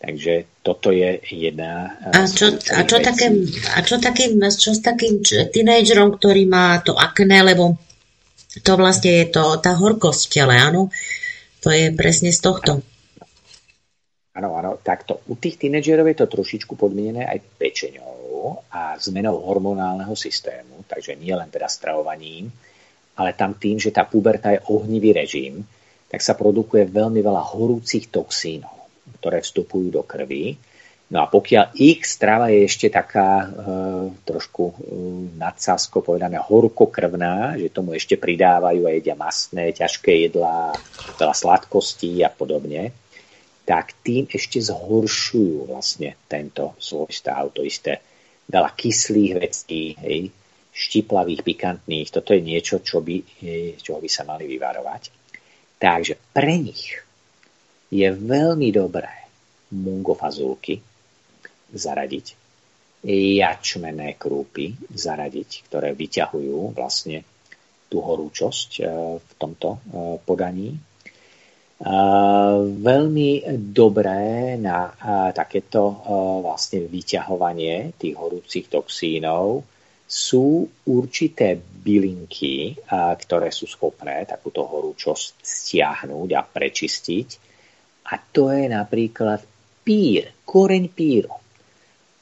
Takže toto je jedna a čo, a čo, takým, a čo, takým, čo s takým tínejdžerom, ktorý má to akné, lebo to vlastne je to, tá horkosť v tele, áno? To je presne z tohto. Áno, áno, takto. U tých tínedžerov je to trošičku podmienené aj pečeňou a zmenou hormonálneho systému, takže nie len teda stravovaním, ale tam tým, že tá puberta je ohnivý režim, tak sa produkuje veľmi veľa horúcich toxínov, ktoré vstupujú do krvi. No a pokiaľ ich strava je ešte taká e, trošku e, nadsázko povedané horkokrvná, že tomu ešte pridávajú a jedia masné, ťažké jedlá, veľa sladkostí a podobne, tak tým ešte zhoršujú vlastne tento svoj stav. To isté veľa kyslých vecí, hej, štiplavých, pikantných. Toto je niečo, čo by, čoho by sa mali vyvarovať. Takže pre nich je veľmi dobré mungofazulky zaradiť, jačmené krúpy zaradiť, ktoré vyťahujú vlastne tú horúčosť e, v tomto e, podaní. E, veľmi dobré na takéto vlastne vyťahovanie tých horúcich toxínov sú určité bylinky, ktoré sú schopné takúto horúčosť stiahnuť a prečistiť. A to je napríklad pír, koreň píru.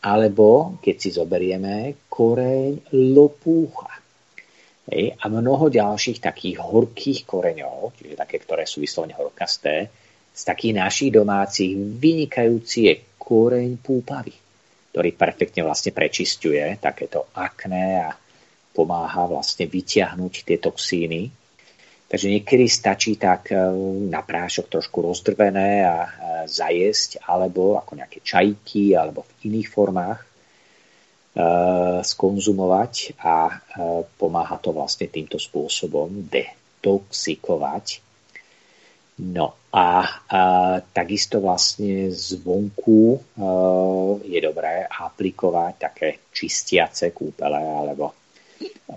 Alebo, keď si zoberieme, koreň lopúcha. Hej, a mnoho ďalších takých horkých koreňov, čiže také, ktoré sú vyslovene horkasté, z takých našich domácich vynikajúci je koreň púpavy ktorý perfektne vlastne prečistuje takéto akné a pomáha vlastne vyťahnuť tie toxíny. Takže niekedy stačí tak e, na prášok trošku rozdrvené a e, zajesť, alebo ako nejaké čajky, alebo v iných formách skonzumovať a pomáha to vlastne týmto spôsobom detoxikovať No a, a takisto vlastne zvonku e, je dobré aplikovať také čistiace kúpele alebo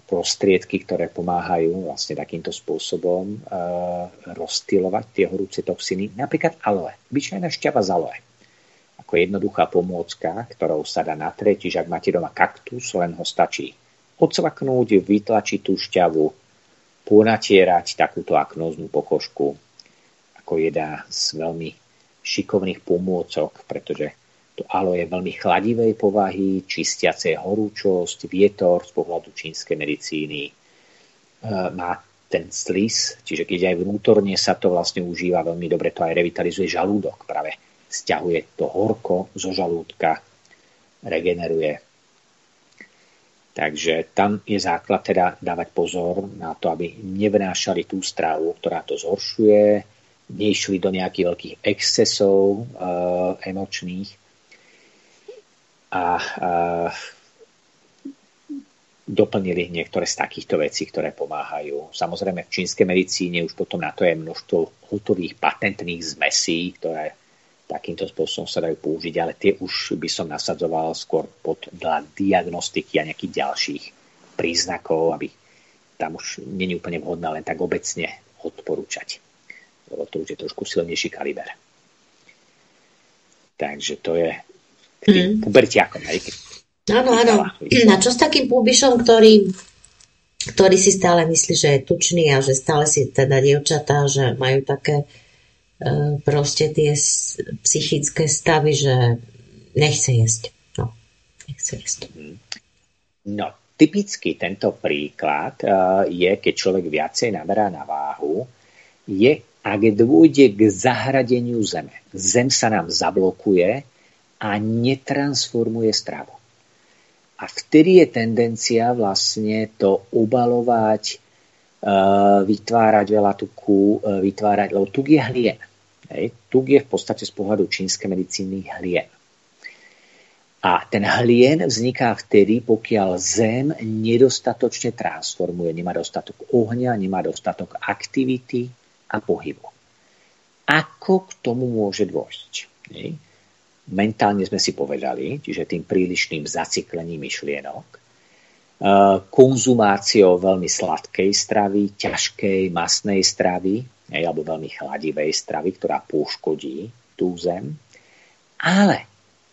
prostriedky, ktoré pomáhajú vlastne takýmto spôsobom e, rozstylovať tie horúce toxiny. Napríklad aloe, obyčajná šťava z aloe. Ako jednoduchá pomôcka, ktorou sa dá natrieť, čiže ak máte doma kaktus, len ho stačí odsvaknúť, vytlačiť tú šťavu, ponatierať takúto aknóznu pokožku, ako jedna z veľmi šikovných pomôcok, pretože to alo je veľmi chladivej povahy, čistiace horúčosť, vietor z pohľadu čínskej medicíny. E, má ten slis, čiže keď aj vnútorne sa to vlastne užíva veľmi dobre, to aj revitalizuje žalúdok, práve stiahuje to horko zo žalúdka, regeneruje. Takže tam je základ teda dávať pozor na to, aby nevnášali tú strávu, ktorá to zhoršuje, nešli do nejakých veľkých excesov uh, emočných a uh, doplnili niektoré z takýchto vecí, ktoré pomáhajú. Samozrejme v čínskej medicíne už potom na to je množstvo hotových patentných zmesí, ktoré takýmto spôsobom sa dajú použiť, ale tie už by som nasadzoval skôr pod diagnostiky a nejakých ďalších príznakov, aby tam už není úplne vhodné len tak obecne odporúčať lebo to už je trošku silnejší kaliber. Takže to je k tým mm. pubertiakom. Áno, áno. A čo s takým púbišom, ktorý, ktorý si stále myslí, že je tučný a že stále si teda dievčatá, že majú také proste tie psychické stavy, že nechce jesť. No. Mhm. No, typicky tento príklad uh, je, keď človek viacej naberá na váhu, je, ak dôjde k zahradeniu zeme. Zem sa nám zablokuje a netransformuje stravu. A vtedy je tendencia vlastne to obalovať, uh, vytvárať veľa tuku, vytvárať, lebo tuk je hlien. Hej. Tuk je v podstate z pohľadu čínskej medicíny hlien. A ten hlien vzniká vtedy, pokiaľ zem nedostatočne transformuje, nemá dostatok ohňa, nemá dostatok aktivity a pohybu. Ako k tomu môže dôjsť? Mentálne sme si povedali, čiže tým prílišným zacyklením myšlienok, konzumáciou veľmi sladkej stravy, ťažkej masnej stravy, alebo veľmi chladivej stravy, ktorá poškodí tú zem. Ale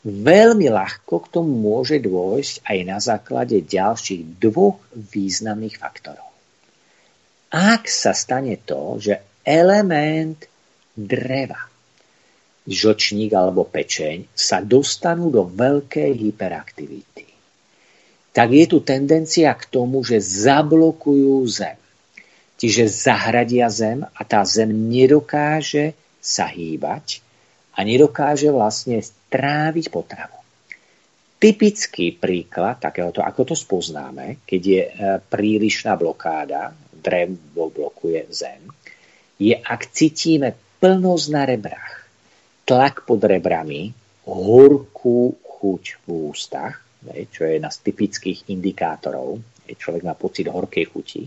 veľmi ľahko k tomu môže dôjsť aj na základe ďalších dvoch významných faktorov. Ak sa stane to, že element dreva, žočník alebo pečeň sa dostanú do veľkej hyperaktivity, tak je tu tendencia k tomu, že zablokujú zem. Čiže zahradia zem a tá zem nedokáže sa hýbať a nedokáže vlastne stráviť potravu. Typický príklad takéhoto, ako to spoznáme, keď je e, prílišná blokáda, drevo blokuje zem, je ak cítime plnosť na rebrách, tlak pod rebrami, horkú chuť v ústach, čo je jedna z typických indikátorov, človek má pocit horkej chuti,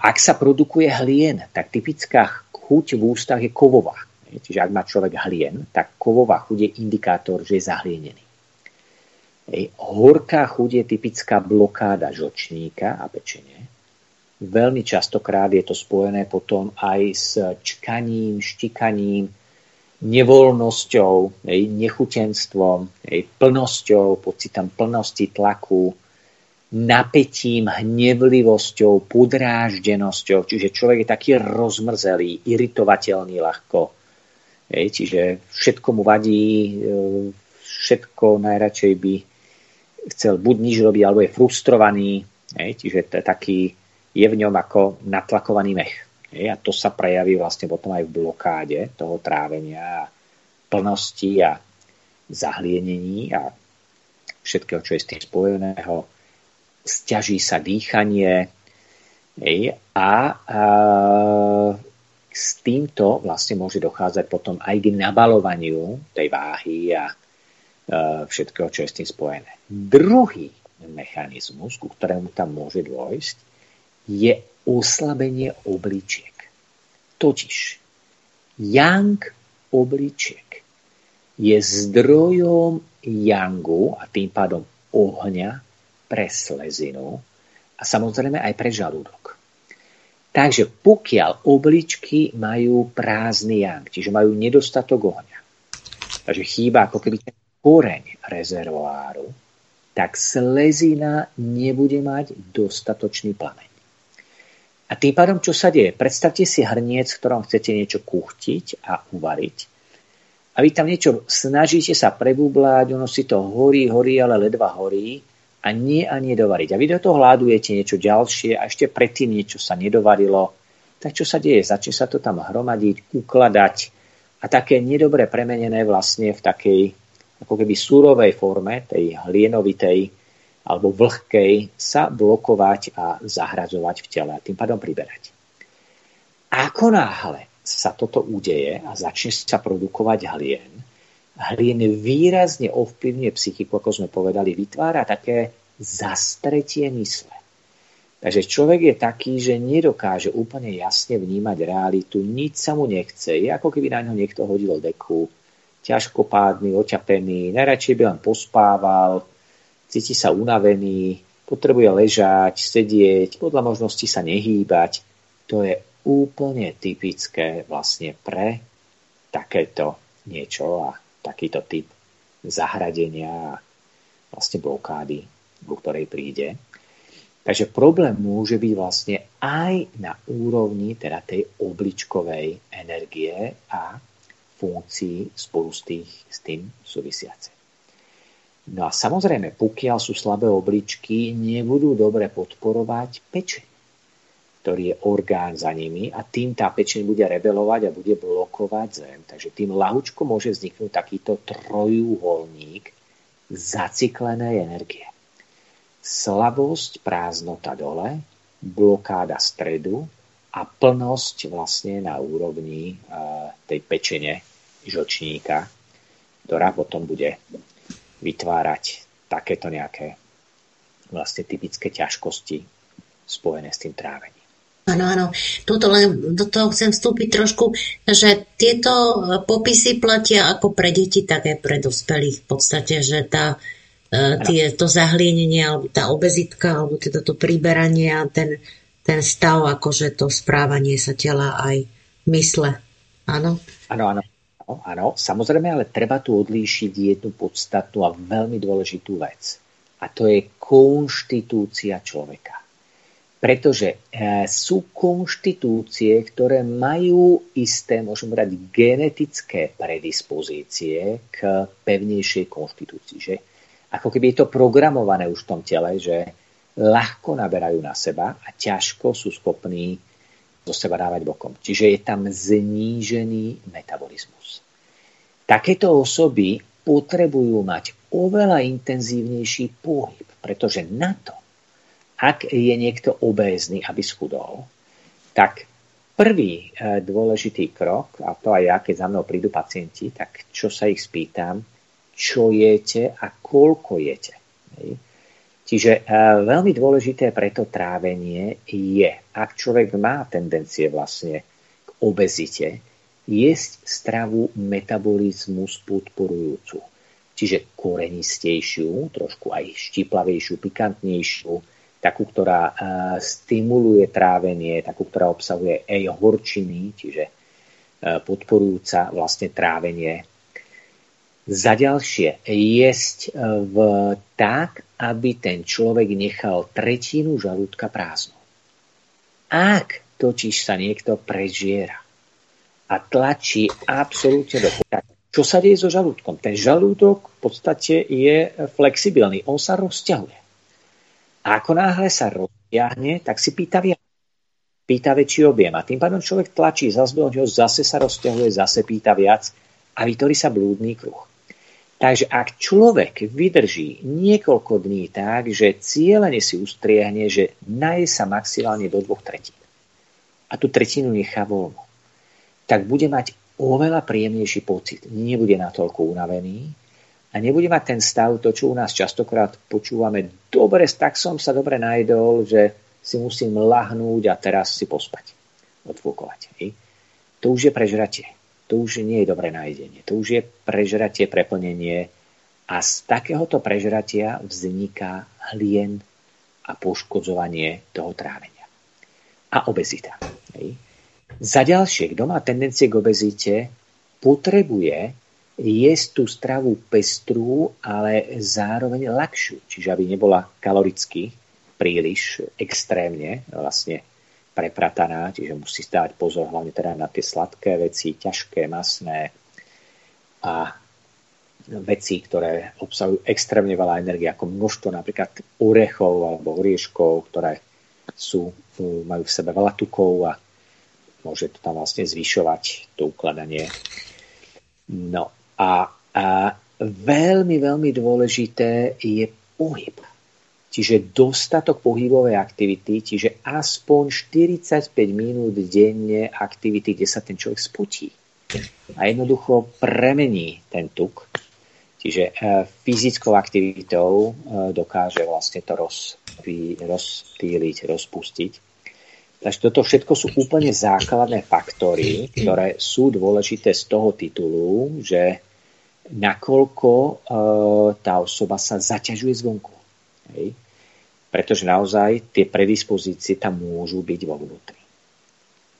ak sa produkuje hlien, tak typická chuť v ústach je kovová. Čiže ak má človek hlien, tak kovová chuť je indikátor, že je zahlienený. Horká chuť je typická blokáda žočníka a pečenie. Veľmi častokrát je to spojené potom aj s čkaním, štikaním, nevoľnosťou, nechutenstvom, plnosťou, pocitom plnosti, tlaku, napätím, hnevlivosťou, podráždenosťou. Čiže človek je taký rozmrzelý, iritovateľný ľahko. Hej, čiže všetko mu vadí, e, všetko najradšej by chcel buď nič robiť, alebo je frustrovaný. Hej, čiže taký, je v ňom ako natlakovaný mech. A to sa prejaví vlastne potom aj v blokáde toho trávenia a plnosti a zahlienení a všetkého, čo je s tým spojeného stiaží sa dýchanie a, s týmto vlastne môže dochádzať potom aj k nabalovaniu tej váhy a, a všetkého, čo je s tým spojené. Druhý mechanizmus, ku ktorému tam môže dôjsť, je oslabenie obličiek. Totiž yang obličiek je zdrojom yangu a tým pádom ohňa pre slezinu a samozrejme aj pre žalúdok. Takže pokiaľ obličky majú prázdny yang, čiže majú nedostatok ohňa, takže chýba ako keby ten koreň rezervoáru, tak slezina nebude mať dostatočný plameň. A tým pádom, čo sa deje? Predstavte si hrniec, v ktorom chcete niečo kuchtiť a uvariť. A vy tam niečo snažíte sa prebúblať, ono si to horí, horí, ale ledva horí a nie a nedovariť. A vy do toho hľadujete niečo ďalšie a ešte predtým niečo sa nedovarilo. Tak čo sa deje? Začne sa to tam hromadiť, ukladať a také nedobre premenené vlastne v takej ako keby súrovej forme, tej hlienovitej alebo vlhkej, sa blokovať a zahradzovať v tele a tým pádom priberať. Ako náhle sa toto udeje a začne sa produkovať hlien, hlien výrazne ovplyvňuje psychiku, ako sme povedali, vytvára také zastretie mysle. Takže človek je taký, že nedokáže úplne jasne vnímať realitu, nič sa mu nechce. Je ako keby na ňo niekto hodil deku, ťažkopádny, oťapený, najradšej by len pospával, cíti sa unavený, potrebuje ležať, sedieť, podľa možnosti sa nehýbať. To je úplne typické vlastne pre takéto niečo a takýto typ zahradenia a vlastne blokády, ku ktorej príde. Takže problém môže byť vlastne aj na úrovni teda tej obličkovej energie a funkcií spolu s, tých, s tým súvisiace. No a samozrejme, pokiaľ sú slabé obličky, nebudú dobre podporovať pečeň, ktorý je orgán za nimi a tým tá pečeň bude rebelovať a bude blokovať zem. Takže tým lahučko môže vzniknúť takýto trojúholník zaciklenej energie. Slabosť, prázdnota dole, blokáda stredu a plnosť vlastne na úrovni uh, tej pečene žočníka, ktorá potom bude vytvárať takéto nejaké vlastne typické ťažkosti spojené s tým trávením. Áno, áno. Tuto len do toho chcem vstúpiť trošku, že tieto popisy platia ako pre deti, tak aj pre dospelých v podstate, že tá, e, tie, to zahlienenie, alebo tá obezitka, alebo teda to priberanie a ten, ten stav, akože to správanie sa tela aj mysle. Áno? Áno, áno. Áno, samozrejme, ale treba tu odlíšiť jednu podstatnú a veľmi dôležitú vec. A to je konštitúcia človeka. Pretože e, sú konštitúcie, ktoré majú isté, môžem povedať, genetické predispozície k pevnejšej konštitúcii. Že? Ako keby je to programované už v tom tele, že ľahko naberajú na seba a ťažko sú schopní zo seba dávať bokom. Čiže je tam znížený metabolizmus. Takéto osoby potrebujú mať oveľa intenzívnejší pohyb, pretože na to, ak je niekto obézny, aby schudol, tak prvý e, dôležitý krok, a to aj ja, keď za mnou prídu pacienti, tak čo sa ich spýtam, čo jete a koľko jete. Čiže e, veľmi dôležité pre to trávenie je, ak človek má tendencie vlastne k obezite, jesť stravu metabolizmus podporujúcu. Čiže korenistejšiu, trošku aj štiplavejšiu, pikantnejšiu, takú, ktorá uh, stimuluje trávenie, takú, ktorá obsahuje aj horčiny, čiže uh, podporujúca vlastne trávenie. Za ďalšie, jesť uh, v, tak, aby ten človek nechal tretinu žalúdka prázdnu. Ak totiž sa niekto prežiera a tlačí absolútne do čo sa deje so žalúdkom? Ten žalúdok v podstate je flexibilný, on sa rozťahuje. A ako náhle sa roztiahne, tak si pýta viac. Pýta väčší objem. A tým pádom človek tlačí zase do ňoho, zase sa rozťahuje, zase pýta viac a vytvorí sa blúdny kruh. Takže ak človek vydrží niekoľko dní tak, že cieľene si ustriehne, že naje sa maximálne do dvoch tretín a tú tretinu nechá voľno, tak bude mať oveľa príjemnejší pocit. Nebude natoľko unavený, a nebude mať ten stav, to čo u nás častokrát počúvame, dobre, tak som sa dobre najdol, že si musím lahnúť a teraz si pospať, odfúkovať. To už je prežratie. To už nie je dobré najdenie. To už je prežratie, preplnenie a z takéhoto prežratia vzniká hlien a poškodzovanie toho trávenia. A obezita. Hej. Za ďalšie, kto má tendencie k obezite, potrebuje jesť tú stravu pestrú, ale zároveň ľahšiu, čiže aby nebola kaloricky príliš extrémne vlastne preprataná, čiže musí dávať pozor hlavne teda na tie sladké veci, ťažké, masné a veci, ktoré obsahujú extrémne veľa energie, ako množstvo napríklad orechov alebo orieškov, ktoré sú, majú v sebe veľa tukov a môže to tam vlastne zvyšovať to ukladanie. No a, a veľmi, veľmi dôležité je pohyb. Čiže dostatok pohybovej aktivity, čiže aspoň 45 minút denne aktivity, kde sa ten človek spotí. A jednoducho premení ten tuk. Čiže e, fyzickou aktivitou e, dokáže vlastne to rozptýliť, rozpustiť. Takže toto všetko sú úplne základné faktory, ktoré sú dôležité z toho titulu, že nakoľko uh, tá osoba sa zaťažuje zvonku. Hej? Pretože naozaj tie predispozície tam môžu byť vo vnútri.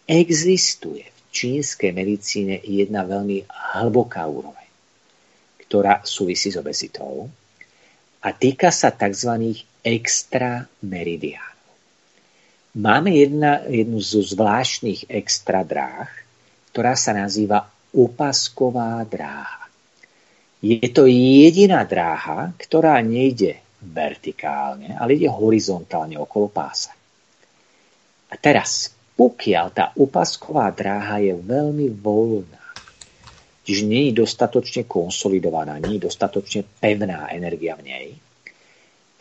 Existuje v čínskej medicíne jedna veľmi hlboká úroveň, ktorá súvisí s obezitou a týka sa tzv. extrameridiánov. Máme jedna, jednu zo zvláštnych extra dráh, ktorá sa nazýva opasková dráha. Je to jediná dráha, ktorá nejde vertikálne, ale ide horizontálne okolo pása. A teraz, pokiaľ tá upasková dráha je veľmi voľná, čiže nie je dostatočne konsolidovaná, nie je dostatočne pevná energia v nej,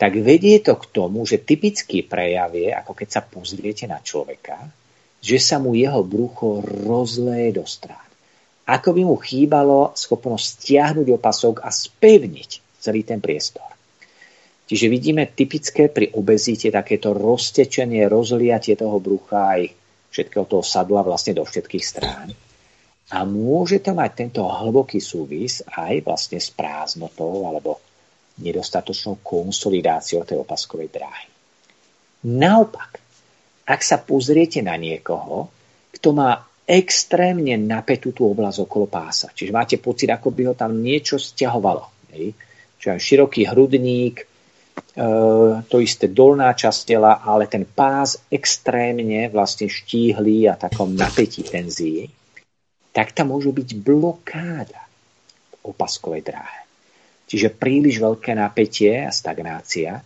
tak vedie to k tomu, že typický prejav je, ako keď sa pozriete na človeka, že sa mu jeho brucho rozleje do strán. Ako by mu chýbalo schopnosť stiahnuť opasok a spevniť celý ten priestor. Čiže vidíme typické pri obezite takéto roztečenie, rozliatie toho brucha aj všetkého toho sadla vlastne do všetkých strán. A môže to mať tento hlboký súvis aj vlastne s prázdnotou alebo nedostatočnou konsolidáciou tej opaskovej dráhy. Naopak, ak sa pozriete na niekoho, kto má extrémne napätú tú oblasť okolo pása, čiže máte pocit, ako by ho tam niečo stiahovalo. Hej? Čiže široký hrudník, to isté dolná časť tela, ale ten pás extrémne vlastne štíhlý a takom napätí tenzii, tak tam môže byť blokáda v opaskovej dráhe. Čiže príliš veľké napätie a stagnácia.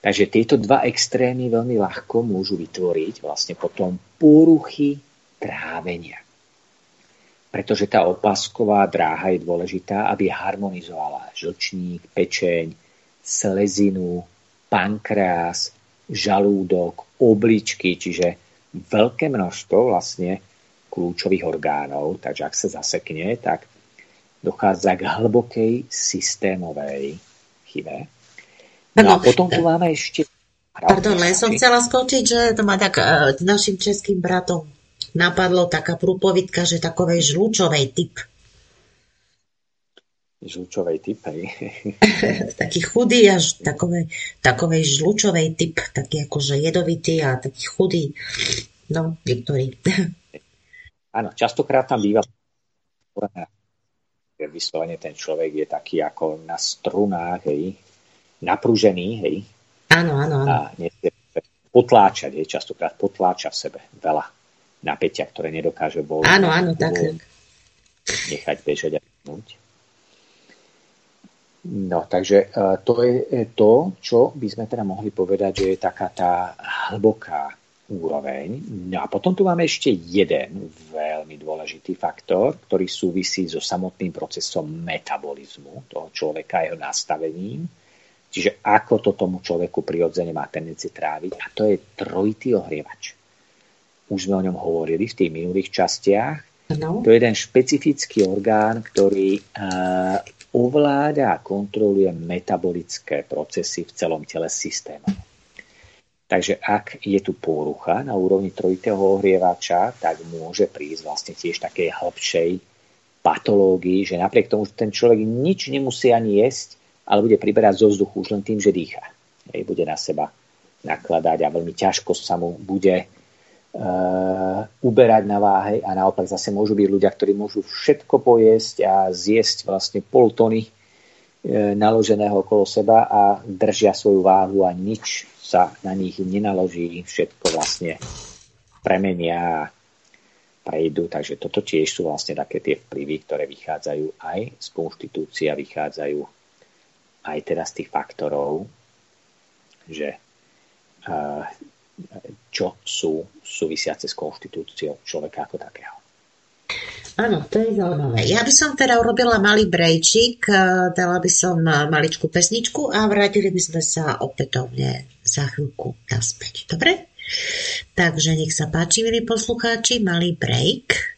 Takže tieto dva extrémy veľmi ľahko môžu vytvoriť vlastne potom poruchy trávenia. Pretože tá opasková dráha je dôležitá, aby harmonizovala žlčník, pečeň, slezinu, pankreas, žalúdok, obličky, čiže veľké množstvo vlastne kľúčových orgánov. Takže ak sa zasekne, tak dochádza k hlbokej systémovej chybe. No a potom tu máme ešte... Pardon, ja som chcela skočiť, že to má tak uh, našim českým bratom napadlo taká prúpovidka, že takovej žlúčovej typ. Žlúčovej typ, hej. taký chudý až takovej, takovej žlúčovej typ, taký akože jedovitý a taký chudý. No, niektorý. Áno, častokrát tam býva vyslovene ten človek je taký ako na strunách, hej, napružený, hej. Áno, áno, áno. A potláčať, hej, častokrát potláča v sebe veľa napätia, ktoré nedokáže bol. Áno, áno, tak. Nechať bežať a vnúť. No, takže uh, to je to, čo by sme teda mohli povedať, že je taká tá hlboká úroveň. No a potom tu máme ešte jeden veľmi dôležitý faktor, ktorý súvisí so samotným procesom metabolizmu toho človeka, jeho nastavením. Čiže ako to tomu človeku prirodzene má tendencie tráviť. A to je trojitý ohrievač. Už sme o ňom hovorili v tých minulých častiach. No. To je jeden špecifický orgán, ktorý uh, ovláda a kontroluje metabolické procesy v celom tele systému. Takže ak je tu porucha na úrovni trojitého ohrievača, tak môže prísť vlastne tiež takej hĺbšej patológii, že napriek tomu, že ten človek nič nemusí ani jesť, ale bude priberať zo vzduchu už len tým, že dýcha. Hej, bude na seba nakladať a veľmi ťažko sa mu bude uberať na váhe a naopak zase môžu byť ľudia, ktorí môžu všetko pojesť a zjesť vlastne pol tony uh, naloženého okolo seba a držia svoju váhu a nič sa na nich nenaloží, všetko vlastne premenia a prejdú. Takže toto tiež sú vlastne také tie vplyvy, ktoré vychádzajú aj z konštitúcia, vychádzajú aj teraz z tých faktorov, že čo sú súvisiace s konštitúciou človeka ako takého. Áno, to je zaujímavé. Ja by som teda urobila malý brejčik, dala by som maličku pesničku a vrátili by sme sa opätovne za chvíľku naspäť. Dobre? Takže nech sa páči, milí poslucháči, malý break.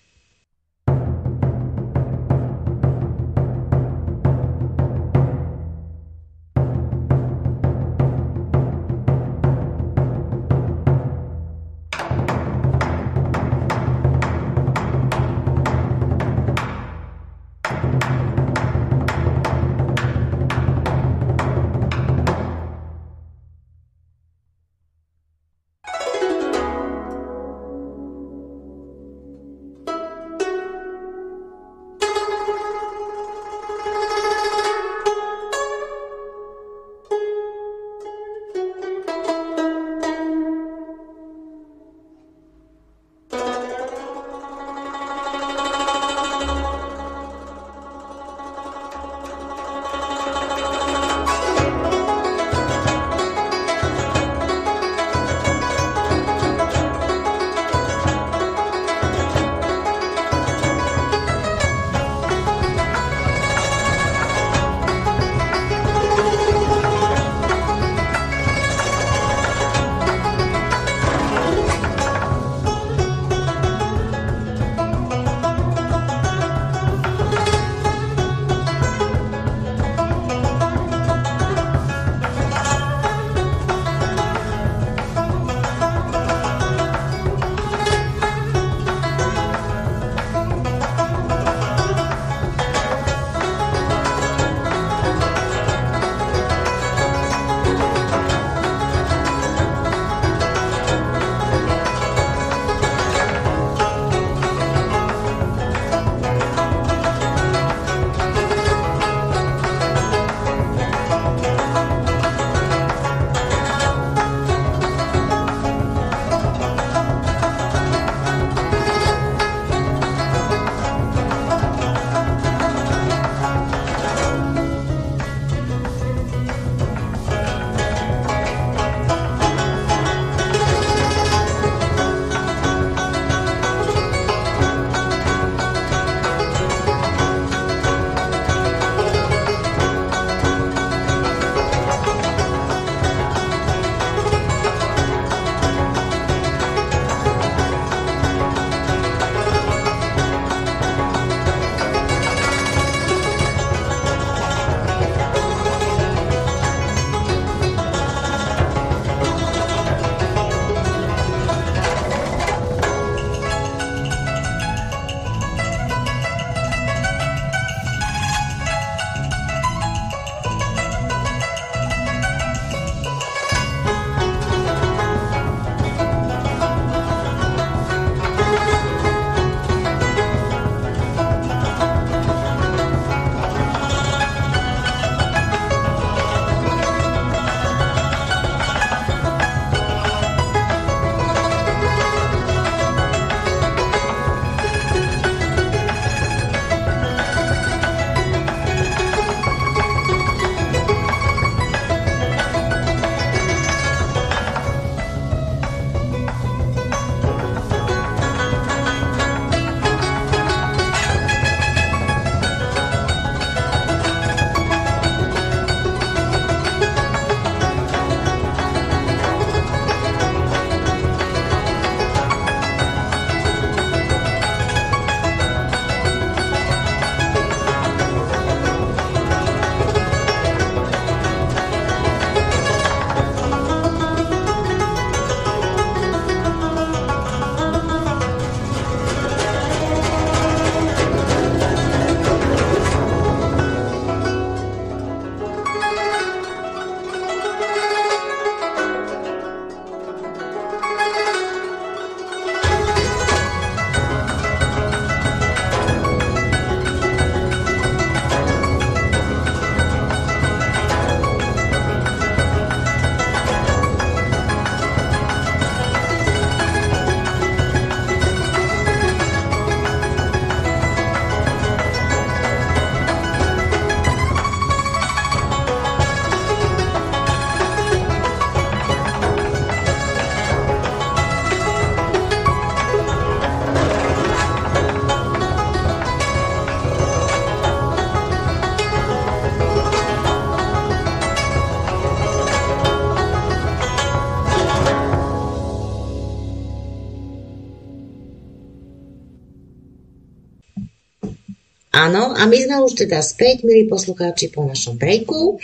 Áno, a my sme už teda späť, milí poslucháči, po našom breaku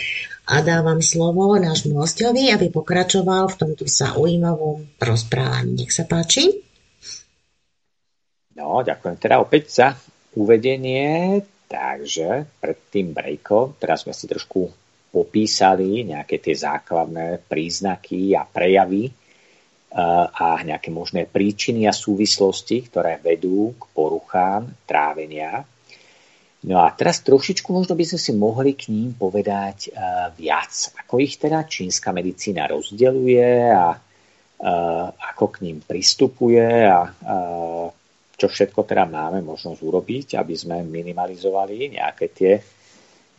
a dávam slovo nášmu hostovi, aby pokračoval v tomto zaujímavom rozprávaní. Nech sa páči. No, ďakujem teda opäť za uvedenie. Takže pred tým breakom, teraz sme si trošku popísali nejaké tie základné príznaky a prejavy a nejaké možné príčiny a súvislosti, ktoré vedú k poruchám trávenia No a teraz trošičku možno by sme si mohli k ním povedať uh, viac, ako ich teda čínska medicína rozdeluje a uh, ako k ním pristupuje a uh, čo všetko teda máme možnosť urobiť, aby sme minimalizovali nejaké tie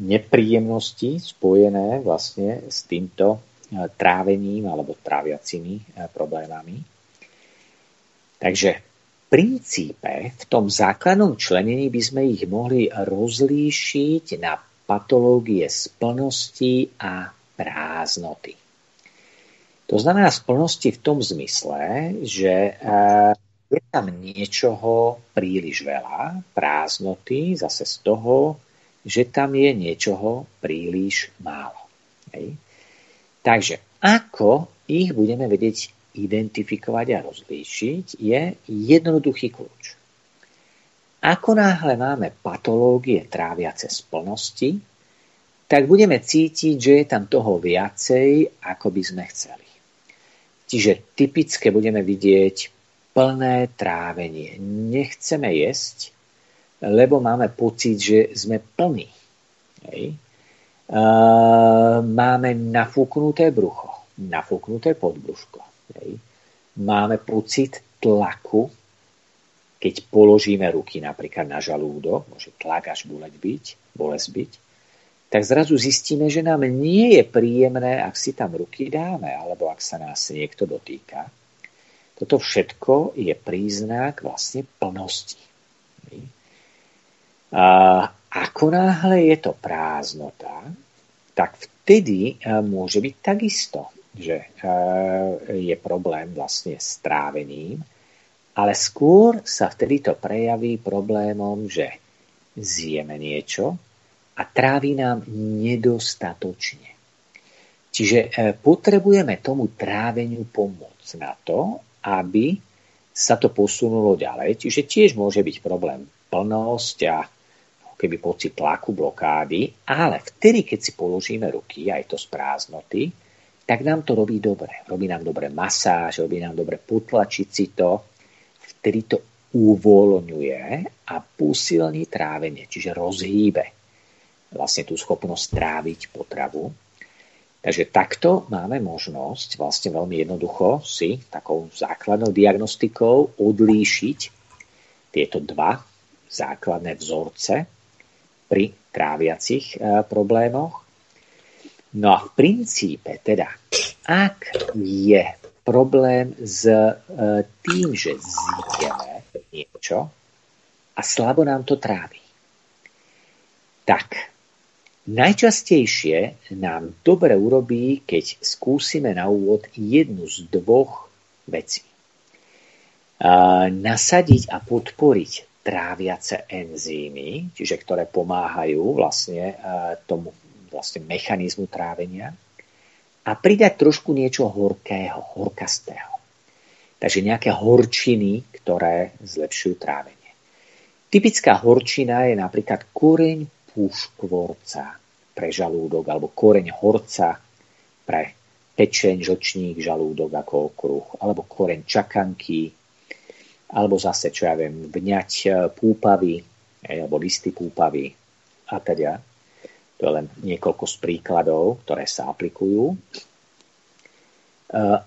nepríjemnosti spojené vlastne s týmto trávením alebo tráviacimi problémami. Takže princípe, v tom základnom členení by sme ich mohli rozlíšiť na patológie splnosti a prázdnoty. To znamená splnosti v tom zmysle, že eh, je tam niečoho príliš veľa, prázdnoty zase z toho, že tam je niečoho príliš málo. Hej. Takže ako ich budeme vedieť identifikovať a rozlíšiť, je jednoduchý kľúč. Ako náhle máme patológie tráviace z plnosti, tak budeme cítiť, že je tam toho viacej, ako by sme chceli. Čiže typické budeme vidieť plné trávenie. Nechceme jesť, lebo máme pocit, že sme plní. Hej. máme nafúknuté brucho, nafúknuté podbruško. Hej. Máme pocit tlaku, keď položíme ruky napríklad na žalúdok, môže tlak až boleť byť, bolesť byť, tak zrazu zistíme, že nám nie je príjemné, ak si tam ruky dáme, alebo ak sa nás niekto dotýka. Toto všetko je príznak vlastne plnosti. A ako náhle je to prázdnota, tak vtedy môže byť takisto že eh, je problém vlastne s trávením, ale skôr sa vtedy to prejaví problémom, že zjeme niečo a trávi nám nedostatočne. Čiže eh, potrebujeme tomu tráveniu pomôcť na to, aby sa to posunulo ďalej. Čiže tiež môže byť problém plnosť a keby pocit tlaku, blokády, ale vtedy, keď si položíme ruky, aj to z prázdnoty, tak nám to robí dobre. Robí nám dobre masáž, robí nám dobre potlačiť si to, vtedy to uvoľňuje a posilní trávenie, čiže rozhýbe vlastne tú schopnosť tráviť potravu. Takže takto máme možnosť vlastne veľmi jednoducho si takou základnou diagnostikou odlíšiť tieto dva základné vzorce pri tráviacich eh, problémoch No a v princípe teda, ak je problém s e, tým, že zjeme niečo a slabo nám to trávi, tak najčastejšie nám dobre urobí, keď skúsime na úvod jednu z dvoch vecí. Nasadiť a podporiť tráviace enzymy, čiže ktoré pomáhajú vlastne e, tomu vlastne mechanizmu trávenia a pridať trošku niečo horkého, horkastého. Takže nejaké horčiny, ktoré zlepšujú trávenie. Typická horčina je napríklad koreň púškvorca pre žalúdok alebo koreň horca pre pečeň, žočník, žalúdok ako okruh, alebo koreň čakanky, alebo zase, čo ja viem, vňať púpavy, alebo listy púpavy a teda. To je len niekoľko z príkladov, ktoré sa aplikujú. E,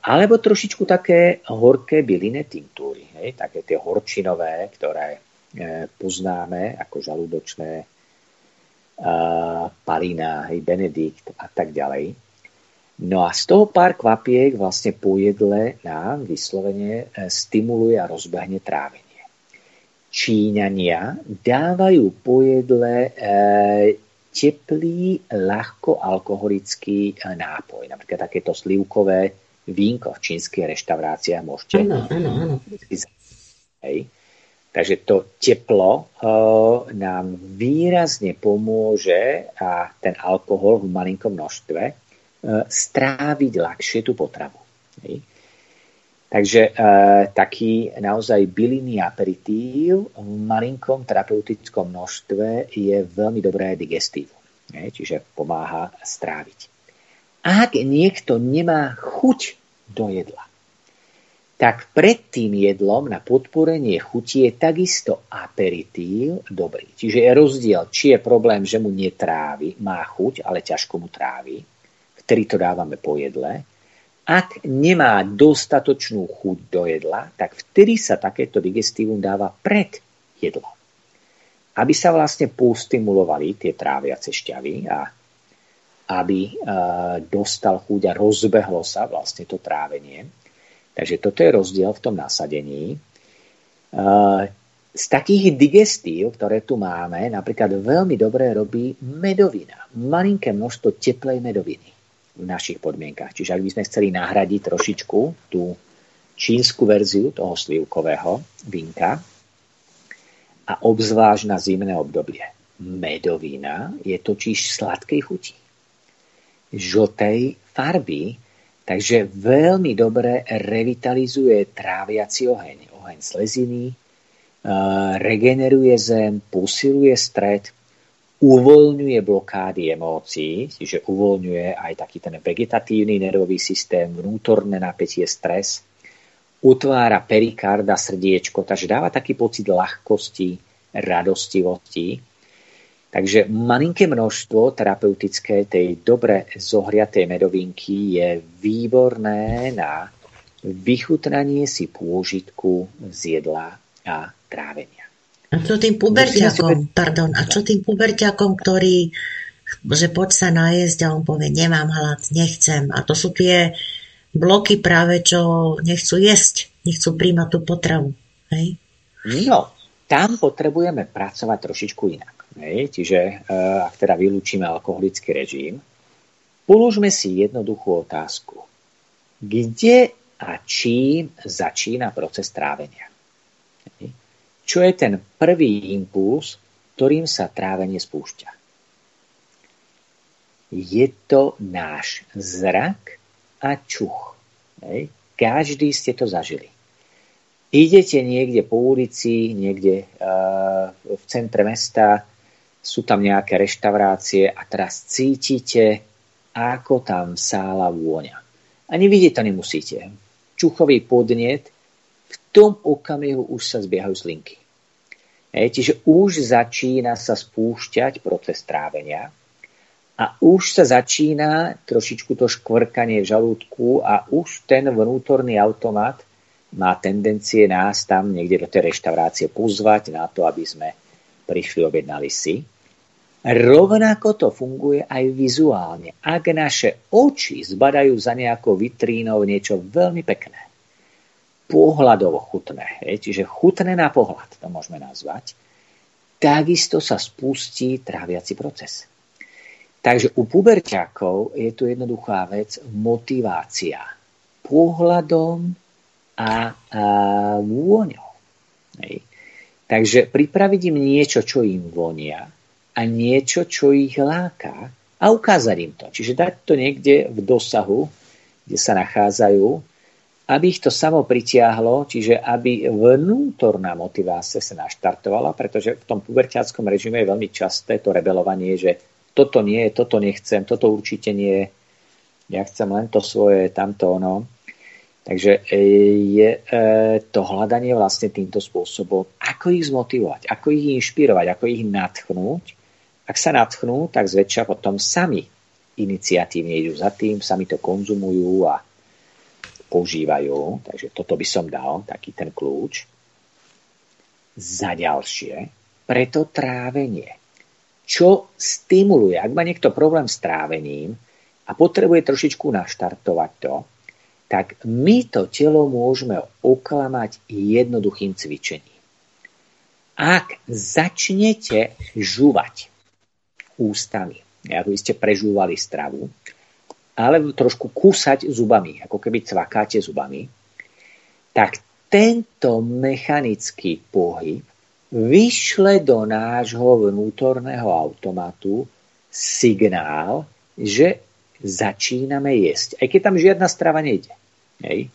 alebo trošičku také horké bylinné tinktúry, hej, také tie horčinové, ktoré e, poznáme ako žalúdočné e, palina, hej, benedikt a tak ďalej. No a z toho pár kvapiek vlastne po jedle nám vyslovene stimuluje a rozbehne trávenie. Číňania dávajú po jedle teplý, ľahko alkoholický eh, nápoj. Napríklad takéto slivkové vínko v čínskych reštauráciách môžete. Áno, áno, áno. Hej. Takže to teplo uh, nám výrazne pomôže a ten alkohol v malinkom množstve uh, stráviť ľahšie tú potravu. Hej. Takže uh, taký naozaj bylinný aperitív v malinkom terapeutickom množstve je veľmi dobré digestívu. Hej, čiže pomáha stráviť. Ak niekto nemá chuť do jedla, tak pred tým jedlom na podporenie chuti je takisto aperitív dobrý. Čiže je rozdiel, či je problém, že mu netrávi, má chuť, ale ťažko mu trávi, vtedy to dávame po jedle. Ak nemá dostatočnú chuť do jedla, tak vtedy sa takéto digestívum dáva pred jedlom. Aby sa vlastne postimulovali tie tráviace šťavy a aby e, dostal chuť a rozbehlo sa vlastne to trávenie Takže toto je rozdiel v tom nasadení. Z takých digestív, ktoré tu máme, napríklad veľmi dobre robí medovina. Malinké množstvo teplej medoviny v našich podmienkach. Čiže ak by sme chceli nahradiť trošičku tú čínsku verziu toho slivkového vinka a obzvlášť na zimné obdobie. Medovina je totiž sladkej chuti. Žltej farby Takže veľmi dobre revitalizuje tráviaci oheň, oheň sleziny, regeneruje zem, posiluje stred, uvoľňuje blokády emócií, čiže uvoľňuje aj taký ten vegetatívny nervový systém, vnútorné napätie, stres, utvára perikarda, srdiečko, takže dáva taký pocit ľahkosti, radostivosti Takže malinké množstvo terapeutické tej dobre zohriatej medovinky je výborné na vychutnanie si pôžitku z jedla a trávenia. A čo tým puberťakom, pardon, a čo tým puberťakom, ktorý že poď sa najesť a on povie, nemám hlad, nechcem. A to sú tie bloky práve, čo nechcú jesť, nechcú príjmať tú potravu. Hej? No, tam potrebujeme pracovať trošičku inak. Hej, čiže e, ak teda vylúčime alkoholický režim, položme si jednoduchú otázku. Kde a čím začína proces trávenia? Hej. Čo je ten prvý impuls, ktorým sa trávenie spúšťa? Je to náš zrak a čuch. Hej. Každý ste to zažili. Idete niekde po ulici, niekde uh, v centre mesta, sú tam nejaké reštaurácie a teraz cítite, ako tam sála vôňa. Ani vidieť to nemusíte. Čuchový podnet, tom okamihu už sa zbiehajú slinky. E, čiže už začína sa spúšťať proces trávenia a už sa začína trošičku to škvrkanie v žalúdku a už ten vnútorný automat má tendencie nás tam niekde do tej reštaurácie pozvať na to, aby sme prišli, objednali si. Rovnako to funguje aj vizuálne. Ak naše oči zbadajú za nejakou vitrínou niečo veľmi pekné, pohľadovo chutné, čiže chutné na pohľad, to môžeme nazvať, takisto sa spustí tráviaci proces. Takže u puberťákov je tu jednoduchá vec motivácia. Pohľadom a, a vôňou. Hej. Takže pripraviť im niečo, čo im vonia a niečo, čo ich láka a ukázať im to. Čiže dať to niekde v dosahu, kde sa nachádzajú, aby ich to samo pritiahlo, čiže aby vnútorná motivácia sa naštartovala, pretože v tom puberťáckom režime je veľmi časté to rebelovanie, že toto nie, toto nechcem, toto určite nie, ja chcem len to svoje, tamto ono. Takže e, je e, to hľadanie vlastne týmto spôsobom, ako ich zmotivovať, ako ich inšpirovať, ako ich natchnúť. Ak sa natchnú, tak zväčša potom sami iniciatívne idú za tým, sami to konzumujú a používajú. Takže toto by som dal, taký ten kľúč. Za ďalšie, preto trávenie. Čo stimuluje? Ak má niekto problém s trávením a potrebuje trošičku naštartovať to, tak my to telo môžeme oklamať jednoduchým cvičením. Ak začnete žúvať ústami, ako by ste prežúvali stravu, alebo trošku kúsať zubami, ako keby cvakáte zubami, tak tento mechanický pohyb vyšle do nášho vnútorného automatu signál, že začíname jesť. Aj keď tam žiadna strava nejde. Hej.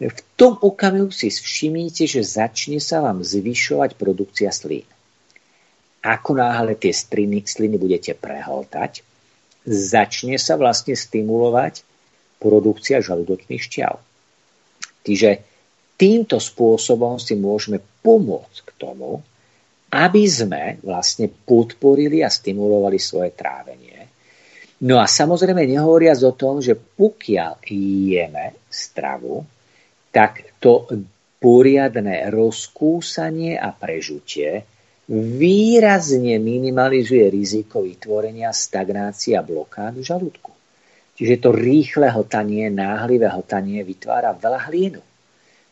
V tom okamihu si všimnite, že začne sa vám zvyšovať produkcia slín. Ako náhle tie sliny, sliny budete prehltať, začne sa vlastne stimulovať produkcia žalúdočných šťav. Čiže týmto spôsobom si môžeme pomôcť k tomu, aby sme vlastne podporili a stimulovali svoje trávenie. No a samozrejme nehovoriac o tom, že pokiaľ jeme stravu, tak to poriadne rozkúsanie a prežutie výrazne minimalizuje riziko vytvorenia stagnácie a blokádu žalúdku. Čiže to rýchle hltanie, náhlivé hltanie vytvára veľa hlienu.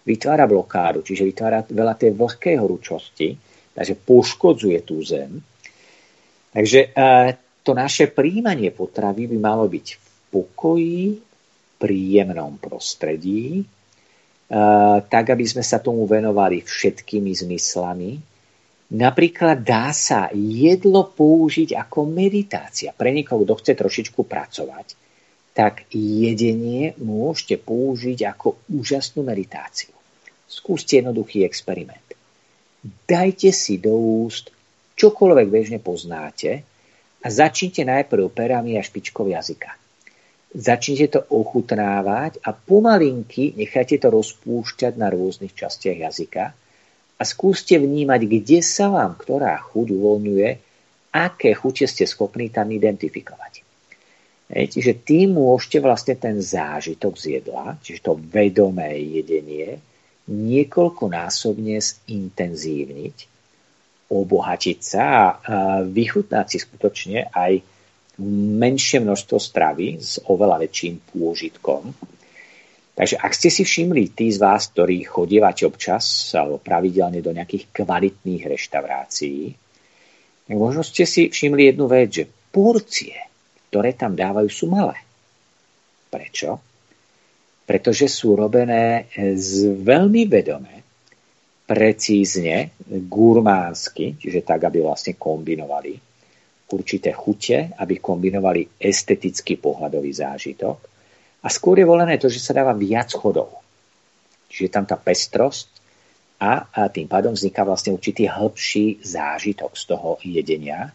Vytvára blokádu, čiže vytvára veľa tej vlhkej horúčosti, takže poškodzuje tú zem. Takže e, to naše príjmanie potravy by malo byť v pokoji, príjemnom prostredí, e, tak aby sme sa tomu venovali všetkými zmyslami, Napríklad dá sa jedlo použiť ako meditácia. Pre niekoho, kto chce trošičku pracovať, tak jedenie môžete použiť ako úžasnú meditáciu. Skúste jednoduchý experiment. Dajte si do úst čokoľvek bežne poznáte a začnite najprv perami a špičkou jazyka. Začnite to ochutnávať a pomalinky nechajte to rozpúšťať na rôznych častiach jazyka a skúste vnímať, kde sa vám ktorá chuť uvoľňuje, aké chute ste schopní tam identifikovať. Hej, čiže tým môžete vlastne ten zážitok z jedla, čiže to vedomé jedenie, niekoľkonásobne zintenzívniť, obohatiť sa a vychutnať si skutočne aj menšie množstvo stravy s oveľa väčším pôžitkom, Takže ak ste si všimli, tí z vás, ktorí chodievate občas alebo pravidelne do nejakých kvalitných reštaurácií, tak možno ste si všimli jednu vec, že porcie, ktoré tam dávajú, sú malé. Prečo? Pretože sú robené z veľmi vedomé, precízne, gurmánsky, čiže tak, aby vlastne kombinovali určité chute, aby kombinovali estetický pohľadový zážitok a skôr je volené to, že sa dáva viac chodov. Čiže je tam tá pestrosť a, a tým pádom vzniká vlastne určitý hĺbší zážitok z toho jedenia.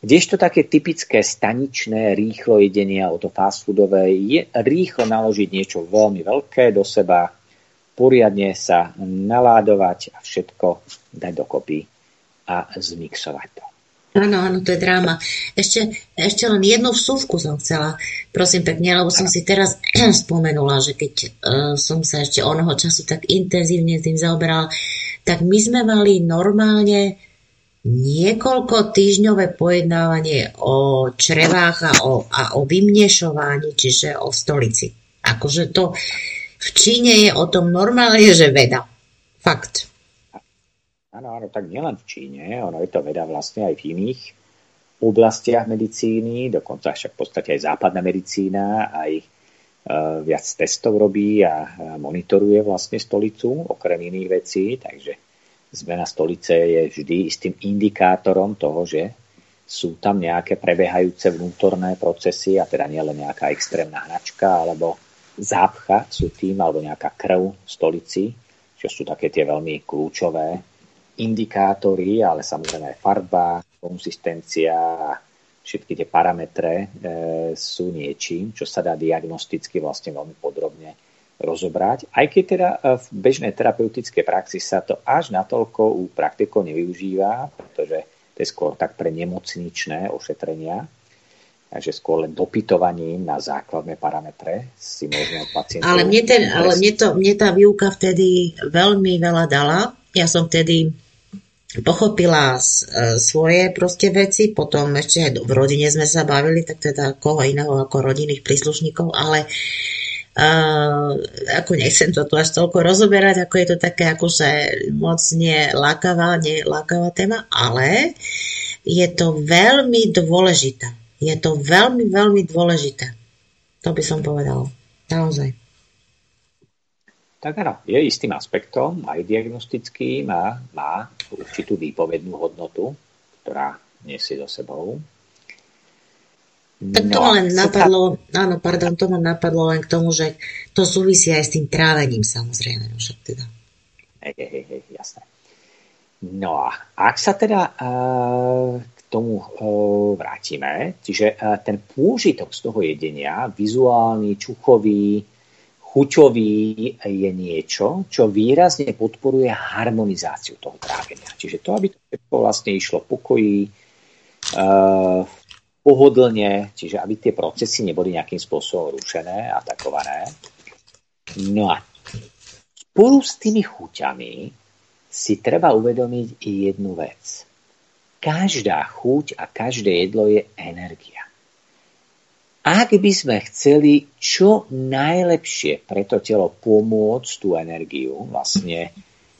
Kdežto také typické staničné rýchlo jedenie alebo to fast foodové je rýchlo naložiť niečo veľmi veľké do seba, poriadne sa naládovať a všetko dať dokopy a zmixovať to. Áno, áno, to je dráma. Ešte, ešte len jednu vsúvku som chcela, prosím pekne, lebo som si teraz spomenula, že keď uh, som sa ešte onoho času tak intenzívne tým zaoberala, tak my sme mali normálne niekoľko týždňové pojednávanie o črevách a o, a o vymnešovaní, čiže o stolici. Akože to v Číne je o tom normálne, že veda. Fakt. Áno, áno, tak nielen v Číne, ono je to veda vlastne aj v iných oblastiach medicíny, dokonca však v podstate aj západná medicína, aj e, viac testov robí a monitoruje vlastne stolicu, okrem iných vecí, takže zmena stolice je vždy istým indikátorom toho, že sú tam nejaké prebehajúce vnútorné procesy a teda nielen nejaká extrémna hnačka alebo zápcha sú tým, alebo nejaká krv v stolici, čo sú také tie veľmi kľúčové indikátory, ale samozrejme aj farba, konsistencia všetky tie parametre e, sú niečím, čo sa dá diagnosticky vlastne veľmi podrobne rozobrať. Aj keď teda e, v bežnej terapeutickej praxi sa to až natoľko u praktikov nevyužíva, pretože to je skôr tak pre nemocničné ošetrenia, takže skôr len dopytovaním na základné parametre si môžeme pacientov... Ale mne, ten, ale mne, to, mne tá výuka vtedy veľmi veľa dala. Ja som vtedy pochopila e, svoje proste veci, potom ešte v rodine sme sa bavili, tak teda koho iného ako rodinných príslušníkov, ale uh, ako nechcem to tu až toľko rozoberať, ako je to také akože moc nie lákavá, nie lákavá téma, ale je to veľmi dôležité. Je to veľmi, veľmi dôležité. To by som povedala. Naozaj. tak áno, je istým aspektom, aj diagnostickým a má určitú výpovednú hodnotu, ktorá nesie so sebou. Tak to no, ma len napadlo, tá... áno, pardon, to ma napadlo len k tomu, že to súvisí aj s tým trávením samozrejme, no však teda. Hej, hej, hej, jasné. No a ak sa teda uh, k tomu uh, vrátime, čiže uh, ten pôžitok z toho jedenia, vizuálny, čuchový, chuťový je niečo, čo výrazne podporuje harmonizáciu toho trávenia. Čiže to, aby to vlastne išlo pokojí, uh, pohodlne, čiže aby tie procesy neboli nejakým spôsobom rušené, atakované. No a spolu s tými chuťami si treba uvedomiť i jednu vec. Každá chuť a každé jedlo je energia. Ak by sme chceli čo najlepšie pre to telo pomôcť tú energiu vlastne e,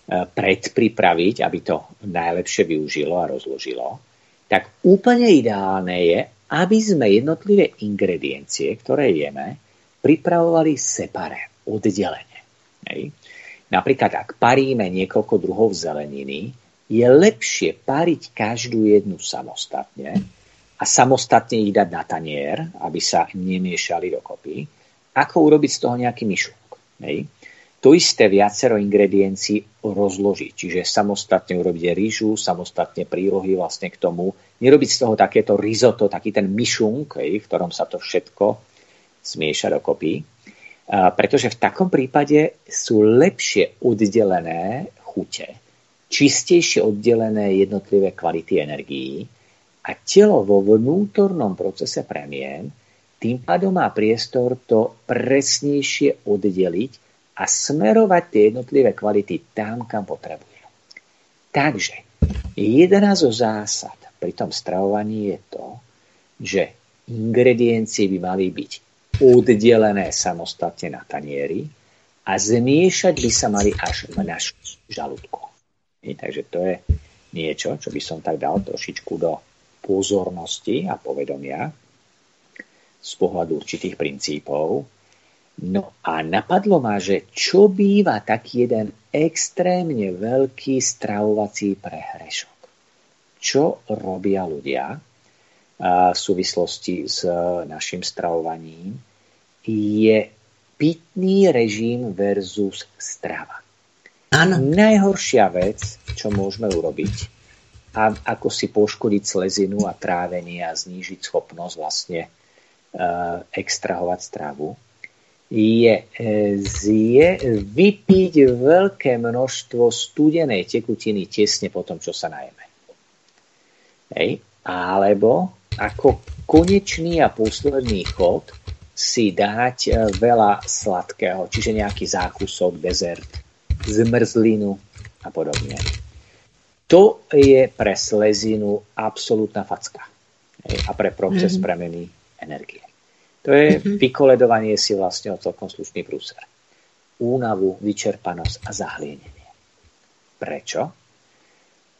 predpripraviť, aby to najlepšie využilo a rozložilo, tak úplne ideálne je, aby sme jednotlivé ingrediencie, ktoré jeme, pripravovali separé, oddelenie. Hej. Napríklad, ak paríme niekoľko druhov zeleniny, je lepšie pariť každú jednu samostatne, a samostatne ich dať na tanier, aby sa nemiešali dokopy, ako urobiť z toho nejaký myšunk. Hej. To isté viacero ingrediencií rozložiť, čiže samostatne urobiť rýžu, samostatne prílohy vlastne k tomu, nerobiť z toho takéto risotto, taký ten myšunk, hej, v ktorom sa to všetko smieša dokopy, pretože v takom prípade sú lepšie oddelené chute, čistejšie oddelené jednotlivé kvality energií, a telo vo vnútornom procese premien tým pádom má priestor to presnejšie oddeliť a smerovať tie jednotlivé kvality tam, kam potrebuje. Takže jedna zo zásad pri tom stravovaní je to, že ingrediencie by mali byť oddelené samostatne na tanieri a zmiešať by sa mali až v našom žalúdku. Takže to je niečo, čo by som tak dal trošičku do pozornosti a povedomia z pohľadu určitých princípov. No a napadlo ma, že čo býva taký jeden extrémne veľký stravovací prehrešok. Čo robia ľudia v súvislosti s našim stravovaním je pitný režim versus strava. Áno. Najhoršia vec, čo môžeme urobiť, a ako si poškodiť slezinu a trávenie a znížiť schopnosť vlastne e, extrahovať stravu, je, e, je vypiť veľké množstvo studenej tekutiny tesne po tom, čo sa najeme. Hej. Alebo ako konečný a posledný chod si dať e, veľa sladkého, čiže nejaký zákusok, dezert, zmrzlinu a podobne to je pre slezinu absolútna facka. A pre proces mm-hmm. premeny energie. To je mm-hmm. vykoledovanie si vlastne o celkom slušný prúser. Únavu, vyčerpanosť a zahlienenie. Prečo?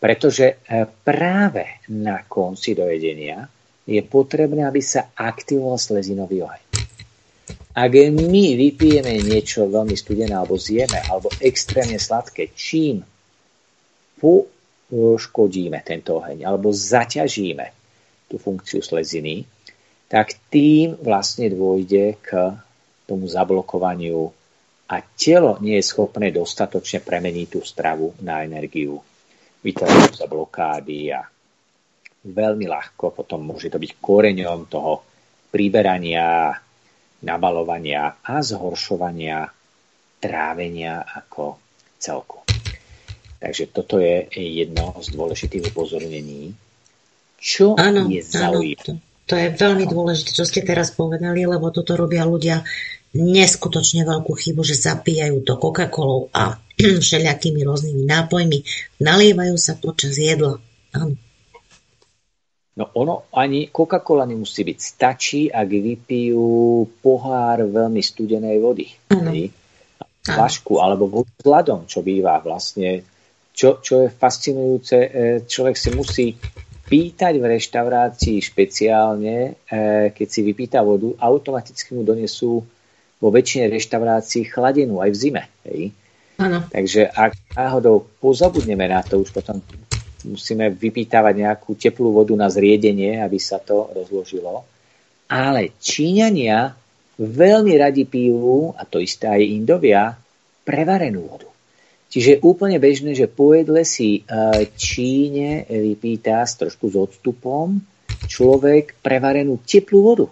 Pretože e, práve na konci dojedenia je potrebné, aby sa aktivoval slezinový oheň. Ak my vypijeme niečo veľmi studené alebo zjeme, alebo extrémne sladké, čím po škodíme tento oheň alebo zaťažíme tú funkciu sleziny, tak tým vlastne dôjde k tomu zablokovaniu a telo nie je schopné dostatočne premeniť tú stravu na energiu. Vytvárajú sa blokády a veľmi ľahko potom môže to byť koreňom toho priberania, nabalovania a zhoršovania trávenia ako celku. Takže toto je jedno z dôležitých upozornení. Čo áno, je zaujímavé? To, to je veľmi dôležité, čo ste teraz povedali, lebo toto robia ľudia neskutočne veľkú chybu, že zapíjajú to Coca-Colou a všelijakými rôznymi nápojmi, nalievajú sa počas jedla. Áno. No ono ani Coca-Cola nemusí byť. Stačí, ak vypijú pohár veľmi studenej vody. Áno. Flašku alebo s ľadom, čo býva vlastne čo, čo je fascinujúce, e, človek si musí pýtať v reštaurácii špeciálne, e, keď si vypýta vodu, automaticky mu donesú vo väčšine reštaurácií chladenú aj v zime. Hej? Ano. Takže ak náhodou pozabudneme na to, už potom musíme vypýtavať nejakú teplú vodu na zriedenie, aby sa to rozložilo. Ale Číňania veľmi radi pijú, a to isté aj Indovia, prevarenú vodu. Čiže úplne bežné, že po jedle si e, Číne vypýta s trošku s odstupom človek prevarenú teplú vodu.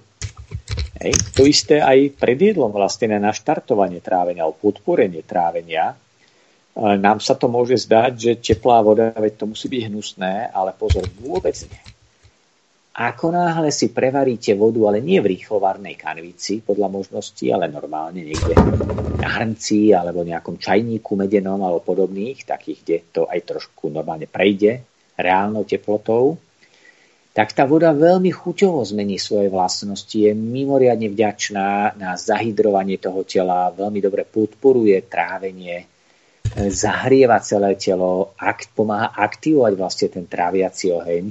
Hej. To isté aj pred jedlom vlastne na naštartovanie trávenia alebo podporenie trávenia. Nám sa to môže zdať, že teplá voda, veď to musí byť hnusné, ale pozor, vôbec nie. Ako náhle si prevaríte vodu, ale nie v rýchlovarnej kanvici podľa možností, ale normálne niekde na hrnci alebo nejakom čajníku medenom alebo podobných, takých, kde to aj trošku normálne prejde reálnou teplotou, tak tá voda veľmi chuťovo zmení svoje vlastnosti, je mimoriadne vďačná na zahydrovanie toho tela, veľmi dobre podporuje trávenie, zahrieva celé telo, akt, pomáha aktivovať vlastne ten tráviaci oheň.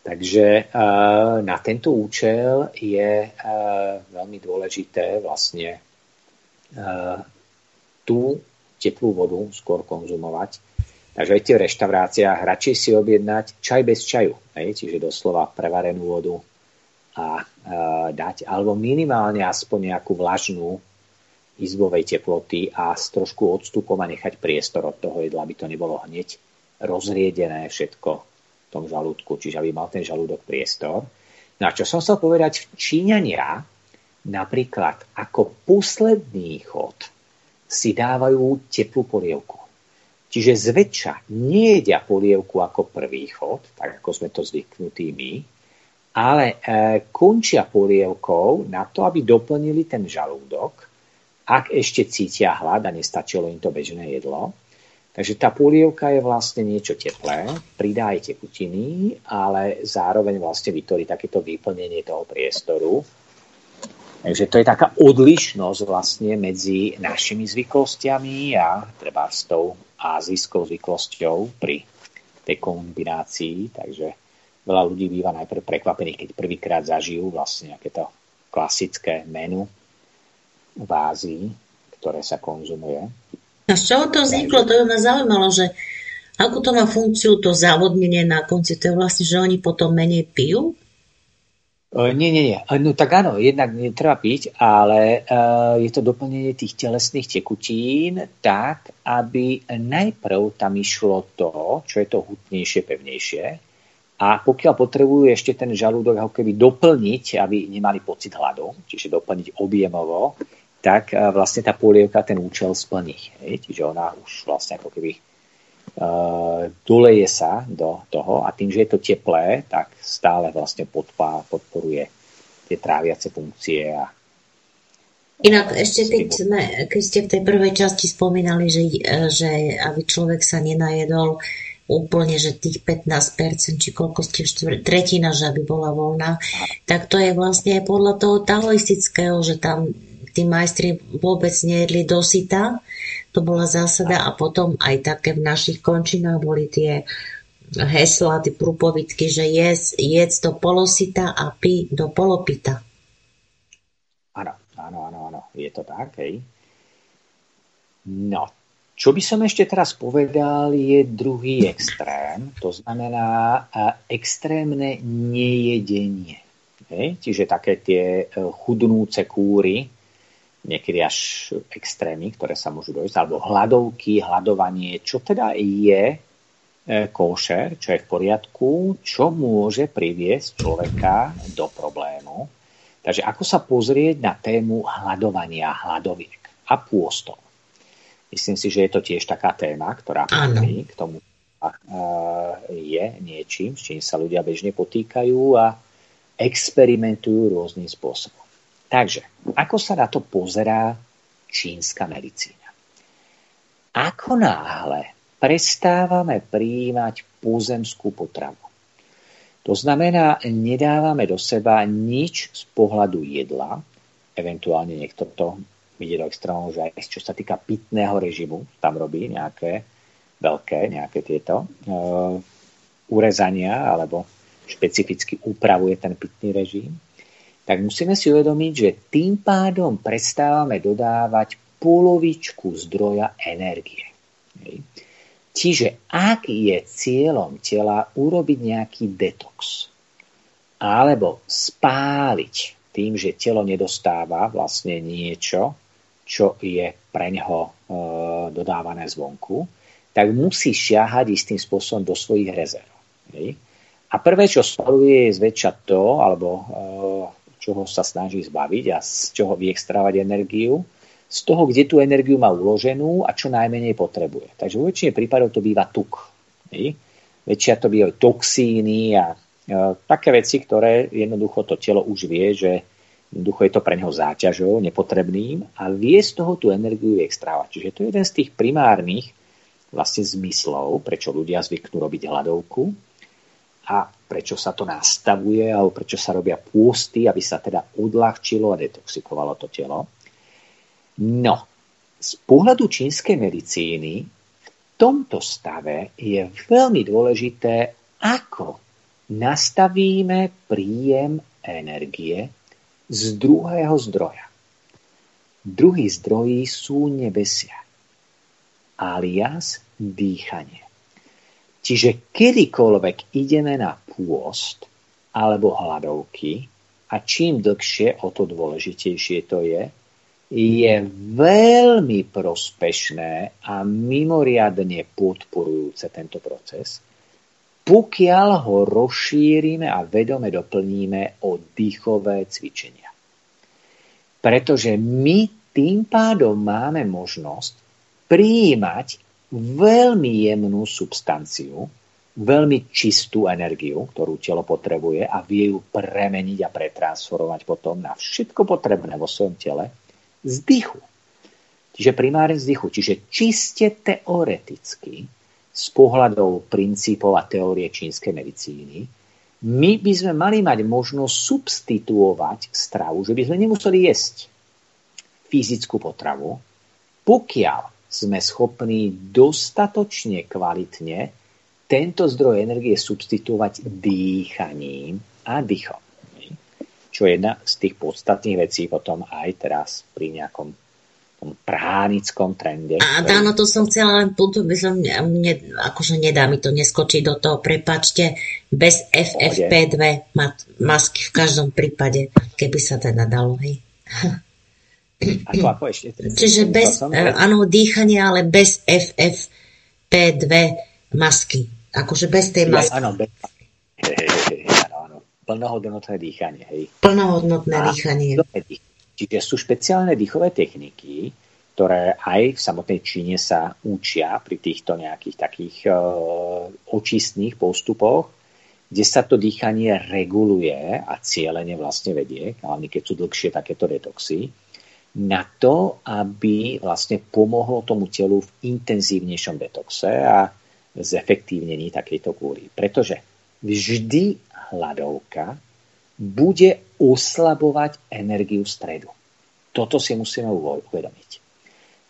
Takže uh, na tento účel je uh, veľmi dôležité vlastne tú teplú vodu skôr konzumovať, Takže aj v reštauráciách radšej si objednať čaj bez čaju, hej, čiže doslova prevarenú vodu a e, dať, alebo minimálne aspoň nejakú vlažnú izbovej teploty a s trošku odstupom a nechať priestor od toho jedla, aby to nebolo hneď rozriedené všetko v tom žalúdku, čiže aby mal ten žalúdok priestor. No a čo som chcel povedať, Číňania napríklad ako posledný chod si dávajú teplú polievku. Čiže zväčša nejedia polievku ako prvý chod, tak ako sme to zvyknutí my, ale e, končia polievkou na to, aby doplnili ten žalúdok, ak ešte cítia hlad a nestačilo im to bežné jedlo. Takže tá polievka je vlastne niečo teplé, pridá aj tekutiny, ale zároveň vlastne vytvorí takéto vyplnenie toho priestoru. Takže to je taká odlišnosť vlastne medzi našimi zvyklostiami a treba s tou azijskou zvyklosťou pri tej kombinácii, takže veľa ľudí býva najprv prekvapených, keď prvýkrát zažijú vlastne nejaké to klasické menu v Ázii, ktoré sa konzumuje. A z čoho to vzniklo? To by ma zaujímalo, že ako to má funkciu to závodnenie na konci? To je vlastne, že oni potom menej pijú? Nie, nie, nie. No tak áno, jednak netreba piť, ale uh, je to doplnenie tých telesných tekutín tak, aby najprv tam išlo to, čo je to hutnejšie, pevnejšie. A pokiaľ potrebujú ešte ten žalúdok ako keby doplniť, aby nemali pocit hladu, čiže doplniť objemovo, tak uh, vlastne tá polievka ten účel splní. Hej? Čiže ona už vlastne ako keby Uh, doleje sa do toho a tým, že je to teplé, tak stále vlastne podpá, podporuje tie tráviace funkcie a Inak ešte keď, sme, keď ste v tej prvej časti spomínali, že, že aby človek sa nenajedol úplne, že tých 15%, či koľko ste štvr, tretina, že aby bola voľná, tak to je vlastne podľa toho taoistického, že tam tí majstri vôbec nejedli dosyta, to bola zásada a potom aj také v našich končinách boli tie hesla, tie prúpovidky, že jedz, jedz do polosita a pi do polopita. Áno, áno, áno, áno, je to tak, hej. No, čo by som ešte teraz povedal, je druhý extrém, to znamená extrémne nejedenie. Hej? Čiže také tie e, chudnúce kúry, niekedy až extrémy, ktoré sa môžu dojsť, alebo hladovky, hladovanie, čo teda je e, košer, čo je v poriadku, čo môže priviesť človeka do problému. Takže ako sa pozrieť na tému hľadovania hladoviek a pôstov. Myslím si, že je to tiež taká téma, ktorá patrí k tomu je niečím, s čím sa ľudia bežne potýkajú a experimentujú rôznym spôsobom. Takže, ako sa na to pozerá čínska medicína? Ako náhle prestávame prijímať pozemskú potravu, to znamená, nedávame do seba nič z pohľadu jedla, eventuálne niekto to vidie do extrému, že aj čo sa týka pitného režimu, tam robí nejaké veľké, nejaké tieto uh, urezania alebo špecificky upravuje ten pitný režim tak musíme si uvedomiť, že tým pádom prestávame dodávať polovičku zdroja energie. Čiže ak je cieľom tela urobiť nejaký detox alebo spáliť tým, že telo nedostáva vlastne niečo, čo je pre neho e, dodávané zvonku, tak musí šiahať istým spôsobom do svojich rezerv. A prvé, čo spaluje, je zväčšať to, alebo e, čoho sa snaží zbaviť a z čoho vyextrávať energiu, z toho, kde tú energiu má uloženú a čo najmenej potrebuje. Takže vo väčšine prípadov to býva tuk. Hej. Väčšia to bývajú toxíny a e, také veci, ktoré jednoducho to telo už vie, že jednoducho je to pre neho záťažou, nepotrebným a vie z toho tú energiu extrávať. Čiže to je jeden z tých primárnych vlastne zmyslov, prečo ľudia zvyknú robiť hľadovku a prečo sa to nastavuje alebo prečo sa robia pôsty, aby sa teda odľahčilo a detoxikovalo to telo. No, z pohľadu čínskej medicíny v tomto stave je veľmi dôležité, ako nastavíme príjem energie z druhého zdroja. Druhý zdrojí sú nebesia alias dýchanie. Čiže kedykoľvek ideme na pôst alebo hladovky, a čím dlhšie, o to dôležitejšie to je, je veľmi prospešné a mimoriadne podporujúce tento proces, pokiaľ ho rozšírime a vedome doplníme o dýchové cvičenia. Pretože my tým pádom máme možnosť prijímať veľmi jemnú substanciu, veľmi čistú energiu, ktorú telo potrebuje a vie ju premeniť a pretransformovať potom na všetko potrebné vo svojom tele z dychu. Čiže primárne z dychu. Čiže čiste teoreticky z pohľadov princípov a teórie čínskej medicíny my by sme mali mať možnosť substituovať stravu, že by sme nemuseli jesť fyzickú potravu, pokiaľ sme schopní dostatočne kvalitne tento zdroj energie substituovať dýchaním a dýchom. Čo je jedna z tých podstatných vecí potom aj teraz pri nejakom tom pránickom trende. A ktorý... áno, to som chcela len by som, mne, akože nedá mi to neskočiť do toho, prepačte, bez FFP2 masky v každom prípade, keby sa teda dalo, hej. Ako, ako ešte? Čiže bez, áno, dýchanie, ale bez FFP2 masky. Akože bez tej masky. Áno, bez, áno, áno. Plnohodnotné dýchanie. Hej. Plnohodnotné a, dýchanie. Čiže sú špeciálne dýchové techniky, ktoré aj v samotnej Číne sa učia pri týchto nejakých takých uh, očistných postupoch, kde sa to dýchanie reguluje a cieľene vlastne vedie, hlavne keď sú dlhšie takéto detoxy na to, aby vlastne pomohlo tomu telu v intenzívnejšom detoxe a zefektívnení takejto kúry. Pretože vždy hladovka bude oslabovať energiu stredu. Toto si musíme uvedomiť.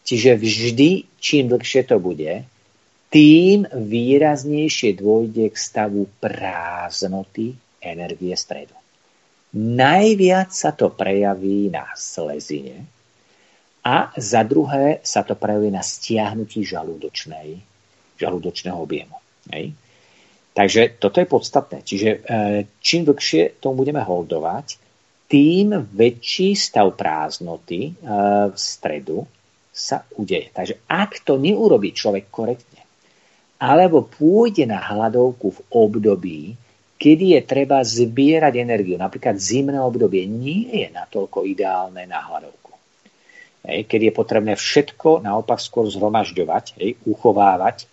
Čiže vždy, čím dlhšie to bude, tým výraznejšie dôjde k stavu prázdnoty energie stredu. Najviac sa to prejaví na slezine a za druhé sa to prejaví na stiahnutí žalúdočnej, žalúdočného objemu. Hej. Takže toto je podstatné. Čiže e, čím dlhšie tomu budeme holdovať, tým väčší stav prázdnoty e, v stredu sa udeje. Takže ak to neurobi človek korektne, alebo pôjde na hladovku v období, kedy je treba zbierať energiu. Napríklad zimné obdobie nie je natoľko ideálne na hladovku. Keď je potrebné všetko naopak skôr zhromažďovať, uchovávať.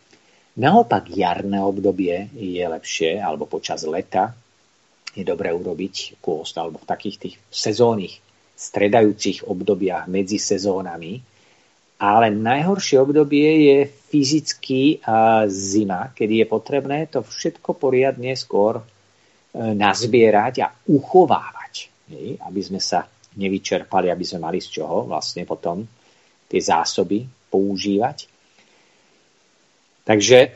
Naopak jarné obdobie je lepšie, alebo počas leta je dobré urobiť pôst, alebo v takých tých sezónnych stredajúcich obdobiach medzi sezónami. Ale najhoršie obdobie je fyzicky zima, kedy je potrebné to všetko poriadne skôr nazbierať a uchovávať, hej, aby sme sa nevyčerpali, aby sme mali z čoho vlastne potom tie zásoby používať. Takže e,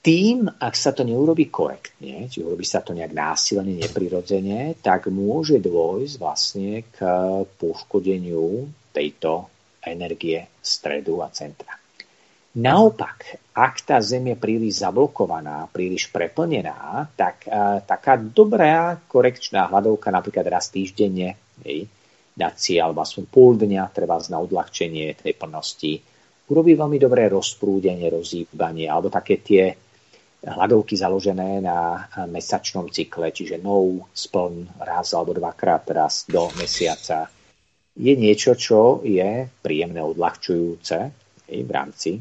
tým, ak sa to neurobi korektne, či urobí sa to nejak násilne, neprirodzene, tak môže dôjsť vlastne k poškodeniu tejto energie stredu a centra. Naopak, ak tá Zem je príliš zablokovaná, príliš preplnená, tak uh, taká dobrá korekčná hľadovka, napríklad raz týždenne, hej, dať si alebo aspoň pol dňa, treba na odľahčenie tej plnosti, urobí veľmi dobré rozprúdenie, rozhýbanie, alebo také tie hľadovky založené na mesačnom cykle, čiže no spln raz alebo dvakrát raz do mesiaca, je niečo, čo je príjemné odľahčujúce v rámci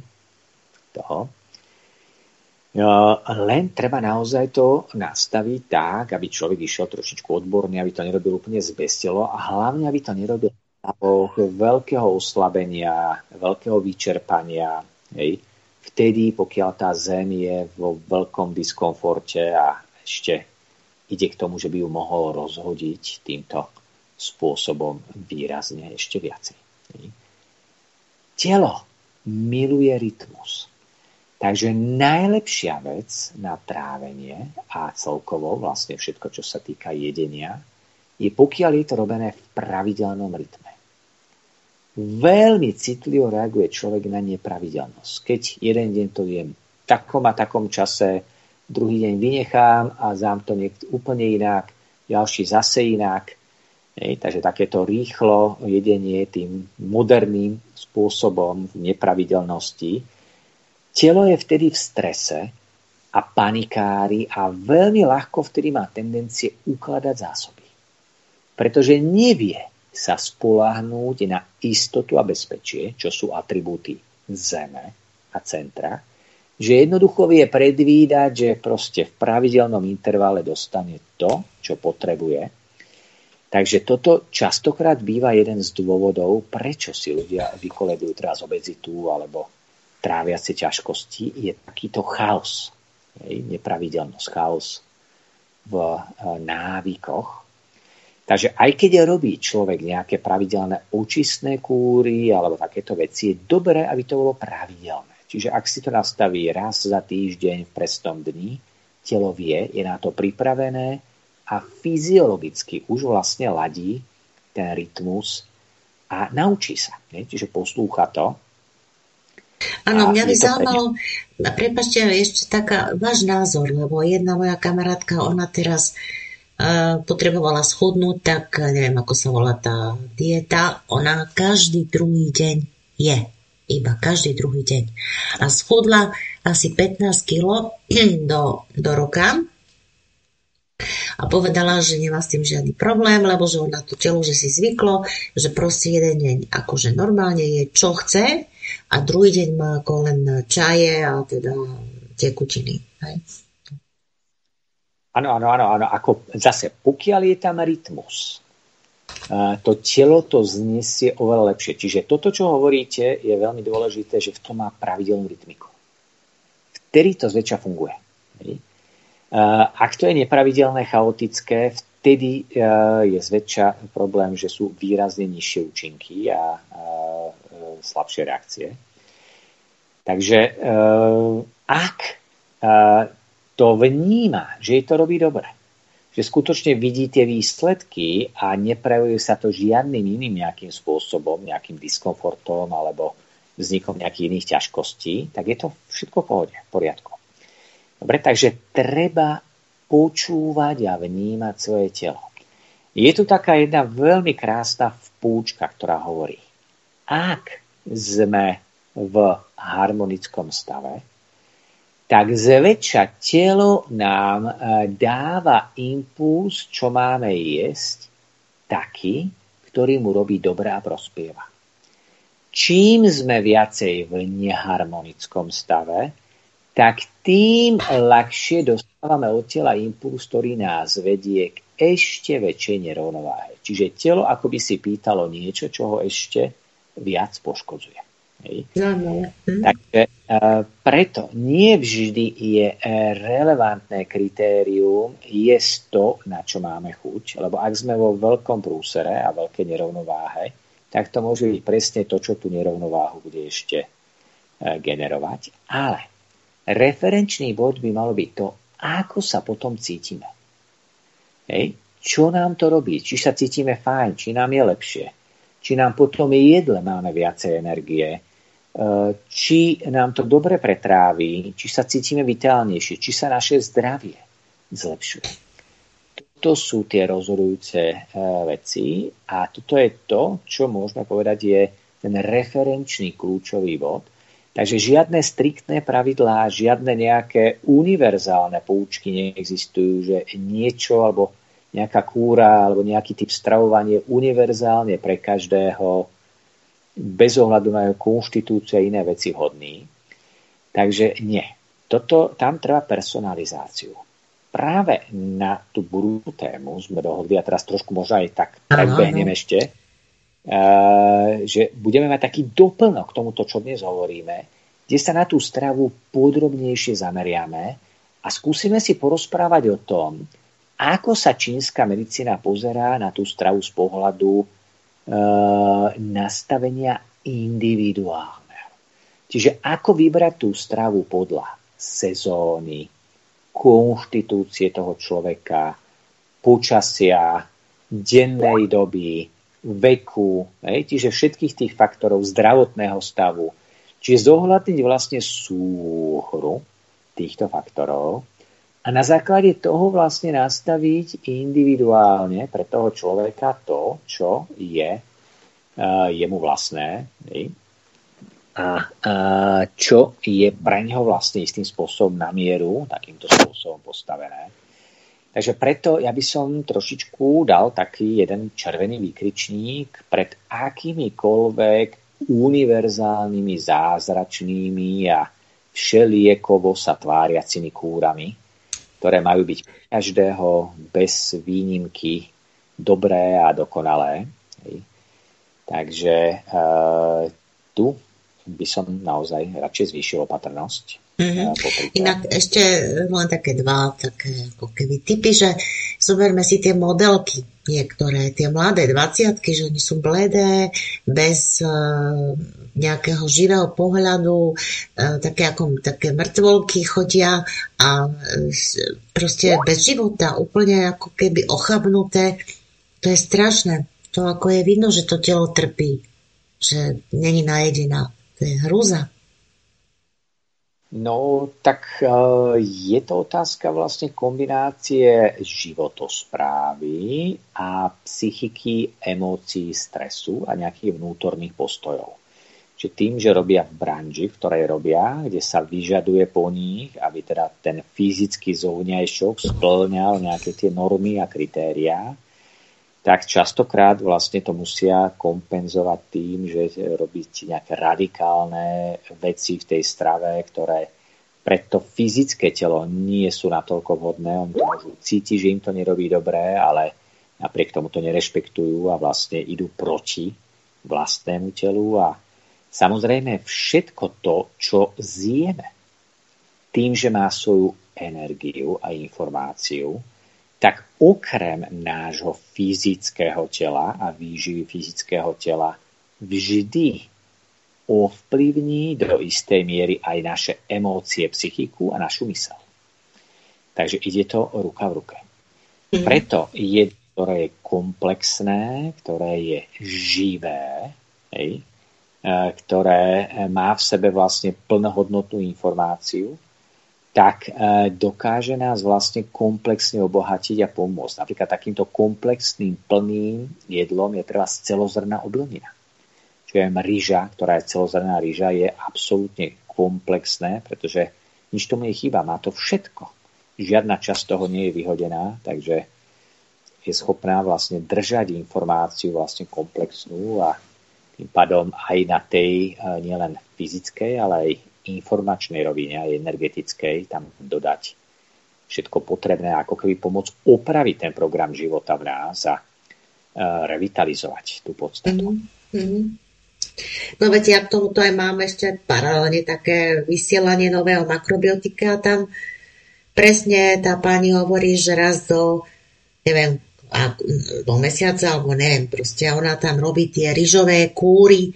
toho. Len treba naozaj to nastaviť tak, aby človek išiel trošičku odborne, aby to nerobil úplne zbestelo a hlavne, aby to nerobil veľkého oslabenia, veľkého vyčerpania. Hej vtedy, pokiaľ tá zem je vo veľkom diskomforte a ešte ide k tomu, že by ju mohol rozhodiť týmto spôsobom výrazne ešte viacej. Telo miluje rytmus. Takže najlepšia vec na trávenie a celkovo vlastne všetko, čo sa týka jedenia, je pokiaľ je to robené v pravidelnom rytme veľmi citlivo reaguje človek na nepravidelnosť. Keď jeden deň to jem v takom a takom čase, druhý deň vynechám a zám to niekto úplne inak, ďalší zase inak. Hej, takže takéto rýchlo jedenie tým moderným spôsobom v nepravidelnosti. Telo je vtedy v strese a panikári a veľmi ľahko vtedy má tendencie ukladať zásoby. Pretože nevie, sa spoláhnúť na istotu a bezpečie, čo sú atribúty Zeme a centra, že jednoducho vie predvídať, že proste v pravidelnom intervale dostane to, čo potrebuje. Takže toto častokrát býva jeden z dôvodov, prečo si ľudia vykoledujú teraz obezitu alebo trávia si ťažkosti, je takýto chaos, nepravidelnosť, chaos v eh, návykoch, Takže aj keď robí človek nejaké pravidelné očistné kúry alebo takéto veci, je dobré, aby to bolo pravidelné. Čiže ak si to nastaví raz za týždeň v prestom dni, telo vie, je na to pripravené a fyziologicky už vlastne ladí ten rytmus a naučí sa. Čiže poslúcha to. Áno, mňa by zaujímalo, prepačte, ešte taká váš názor, lebo jedna moja kamarátka, ona teraz potrebovala schudnúť, tak neviem, ako sa volá tá dieta, ona každý druhý deň je. Iba každý druhý deň. A schudla asi 15 kg do, do roka a povedala, že nemá s tým žiadny problém, lebo že ona to telo, že si zvyklo, že proste jeden deň akože normálne je, čo chce a druhý deň má ako len čaje a teda tekutiny. Áno, áno, áno, áno. Ako zase, pokiaľ je tam rytmus, to telo to znesie oveľa lepšie. Čiže toto, čo hovoríte, je veľmi dôležité, že v tom má pravidelnú rytmiku. Vtedy to zväčša funguje. Ak to je nepravidelné, chaotické, vtedy je zväčša problém, že sú výrazne nižšie účinky a slabšie reakcie. Takže ak to vníma, že jej to robí dobre. Že skutočne vidí tie výsledky a neprejavuje sa to žiadnym iným nejakým spôsobom, nejakým diskomfortom alebo vznikom nejakých iných ťažkostí, tak je to všetko v pohode, v poriadku. Dobre, takže treba počúvať a vnímať svoje telo. Je tu taká jedna veľmi krásna vpúčka, ktorá hovorí, ak sme v harmonickom stave, tak zväčša telo nám e, dáva impuls, čo máme jesť, taký, ktorý mu robí dobré a prospieva. Čím sme viacej v neharmonickom stave, tak tým ľahšie dostávame od tela impuls, ktorý nás vedie k ešte väčšej nerovnováhe. Čiže telo ako by si pýtalo niečo, čo ho ešte viac poškodzuje. Hej. No, no. Hm. Takže uh, preto nie vždy je uh, relevantné kritérium jesť to, na čo máme chuť, lebo ak sme vo veľkom prúsere a veľkej nerovnováhe, tak to môže byť presne to, čo tú nerovnováhu bude ešte uh, generovať. Ale Referenčný bod by malo byť to, ako sa potom cítime. Hej. Čo nám to robí? Či sa cítime fajn, či nám je lepšie, či nám potom jedle máme viacej energie, e, či nám to dobre pretráví, či sa cítime vitálnejšie, či sa naše zdravie zlepšuje. Toto sú tie rozhodujúce e, veci a toto je to, čo môžeme povedať je ten referenčný kľúčový bod. Takže žiadne striktné pravidlá, žiadne nejaké univerzálne poučky neexistujú, že niečo alebo nejaká kúra alebo nejaký typ stravovania univerzálne pre každého bez ohľadu na jeho konštitúciu a iné veci vhodný. Takže nie. Toto, tam treba personalizáciu. Práve na tú budúcu tému sme dohodli, a teraz trošku možno aj tak prebehnem ešte, uh, že budeme mať taký doplnok k tomuto, čo dnes hovoríme, kde sa na tú stravu podrobnejšie zameriame a skúsime si porozprávať o tom, ako sa čínska medicína pozerá na tú stravu z pohľadu e, nastavenia individuálneho. Čiže ako vybrať tú stravu podľa sezóny, konštitúcie toho človeka, počasia, dennej doby, veku, hej, čiže všetkých tých faktorov zdravotného stavu. Čiže zohľadniť vlastne súhru týchto faktorov a na základe toho vlastne nastaviť individuálne pre toho človeka to, čo je uh, jemu vlastné a uh, čo je pre neho vlastne istým spôsobom na mieru, takýmto spôsobom postavené. Takže preto ja by som trošičku dal taký jeden červený výkričník pred akýmikoľvek univerzálnymi, zázračnými a všeliekovo sa tváriacimi kúrami, ktoré majú byť každého bez výnimky dobré a dokonalé. Takže uh, tu by som naozaj radšej zvýšil opatrnosť. Mm-hmm. Inak ešte len také dva také ako keby typy, že zoberme si tie modelky niektoré, tie mladé dvaciatky, že oni sú bledé, bez uh, nejakého živého pohľadu, uh, také ako také mŕtvolky chodia a uh, proste bez života, úplne ako keby ochabnuté. To je strašné. To ako je vidno, že to telo trpí, že není najedená. To je hruza. No, tak e, je to otázka vlastne kombinácie životosprávy a psychiky, emócií, stresu a nejakých vnútorných postojov. Čiže tým, že robia v branži, v ktorej robia, kde sa vyžaduje po nich, aby teda ten fyzický zovňajšok splňal nejaké tie normy a kritériá, tak častokrát vlastne to musia kompenzovať tým, že robiť nejaké radikálne veci v tej strave, ktoré pre to fyzické telo nie sú natoľko vhodné. Oni to môžu cítiť, že im to nerobí dobré, ale napriek tomu to nerešpektujú a vlastne idú proti vlastnému telu a samozrejme všetko to, čo zjeme, tým, že má svoju energiu a informáciu, tak okrem nášho fyzického tela a výživy fyzického tela vždy ovplyvní do istej miery aj naše emócie, psychiku a našu mysel. Takže ide to ruka v ruke. Mm. Preto je, ktoré je komplexné, ktoré je živé, hej, e, ktoré má v sebe vlastne plnohodnotnú informáciu, tak e, dokáže nás vlastne komplexne obohatiť a pomôcť. Napríklad takýmto komplexným, plným jedlom je treba celozrná obilnina. Čiže rýža, ktorá je celozrná rýža, je absolútne komplexné, pretože nič tomu chýba. Má to všetko. Žiadna časť toho nie je vyhodená, takže je schopná vlastne držať informáciu vlastne komplexnú a tým pádom aj na tej e, nielen fyzickej, ale aj informačnej rovine aj energetickej tam dodať všetko potrebné, ako keby pomôcť opraviť ten program života v nás a revitalizovať tú podstatu. Mm-hmm. No veď ja k tomuto aj mám ešte paralelne také vysielanie nového makrobiotika a tam presne tá pani hovorí, že raz do, neviem, do mesiaca, alebo neviem, proste ona tam robí tie ryžové kúry,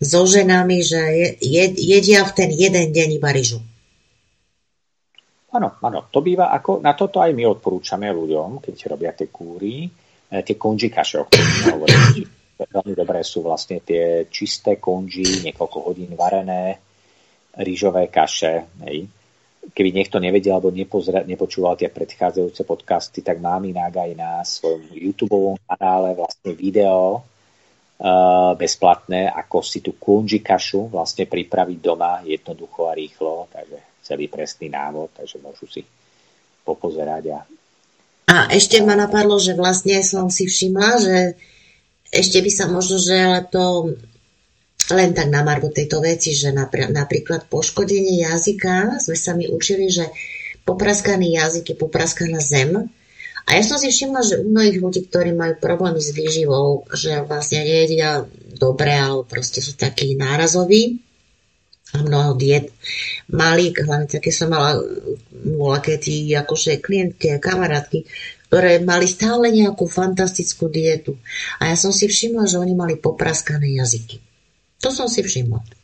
so ženami, že je, jedia v ten jeden deň iba ryžu. Áno, áno, to býva ako, na toto aj my odporúčame ľuďom, keď robia tie kúry, e, tie konži kaše, o ktorých. Veľmi dobré sú vlastne tie čisté konži, niekoľko hodín varené, rýžové kaše. Hej. Keby niekto nevedel alebo nepozra, nepočúval tie predchádzajúce podcasty, tak mám inak aj na svojom YouTube kanále vlastne video bezplatné, ako si tú konži kašu vlastne pripraviť doma jednoducho a rýchlo. Takže celý presný návod, takže môžu si popozerať. A, a ešte ma napadlo, že vlastne som si všimla, že ešte by sa možno, že ale to len tak na margo tejto veci, že napríklad poškodenie jazyka, sme sa mi učili, že popraskaný jazyk je popraskaná zem. A ja som si všimla, že u mnohých ľudí, ktorí majú problémy s výživou, že vlastne nejedia dobre, alebo proste sú takí nárazoví, a mnoho diet malých, hlavne také som mala voľaké tí akože klientky a kamarátky, ktoré mali stále nejakú fantastickú dietu. A ja som si všimla, že oni mali popraskané jazyky. To som si všimla.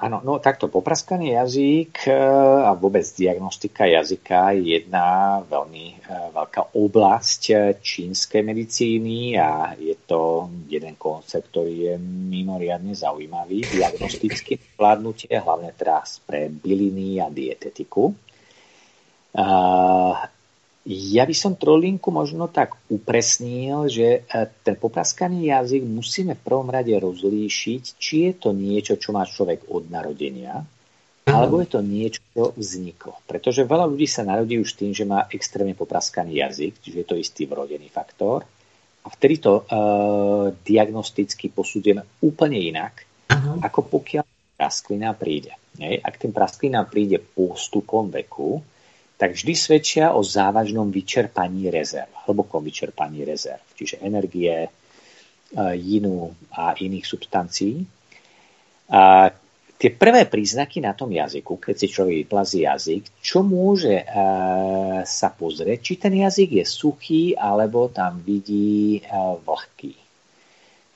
Áno, no takto popraskaný jazyk e, a vôbec diagnostika jazyka je jedna veľmi e, veľká oblasť e, čínskej medicíny a je to jeden koncept, ktorý je mimoriadne zaujímavý. Diagnostické vládnutie, hlavne teraz pre byliny a dietetiku. Ja by som trolinku možno tak upresnil, že e, ten popraskaný jazyk musíme v prvom rade rozlíšiť, či je to niečo, čo má človek od narodenia, alebo je to niečo, čo vzniklo. Pretože veľa ľudí sa narodí už tým, že má extrémne popraskaný jazyk, čiže je to istý vrodený faktor. A vtedy to uh, diagnosticky posúdime úplne inak, Aha. ako pokiaľ prasklina príde. Nie? Ak ten prasklina príde postupom veku, tak vždy svedčia o závažnom vyčerpaní rezerv, hlbokom vyčerpaní rezerv, čiže energie, jinú a iných substancií. A tie prvé príznaky na tom jazyku, keď si človek vyplazí jazyk, čo môže sa pozrieť, či ten jazyk je suchý, alebo tam vidí vlhký.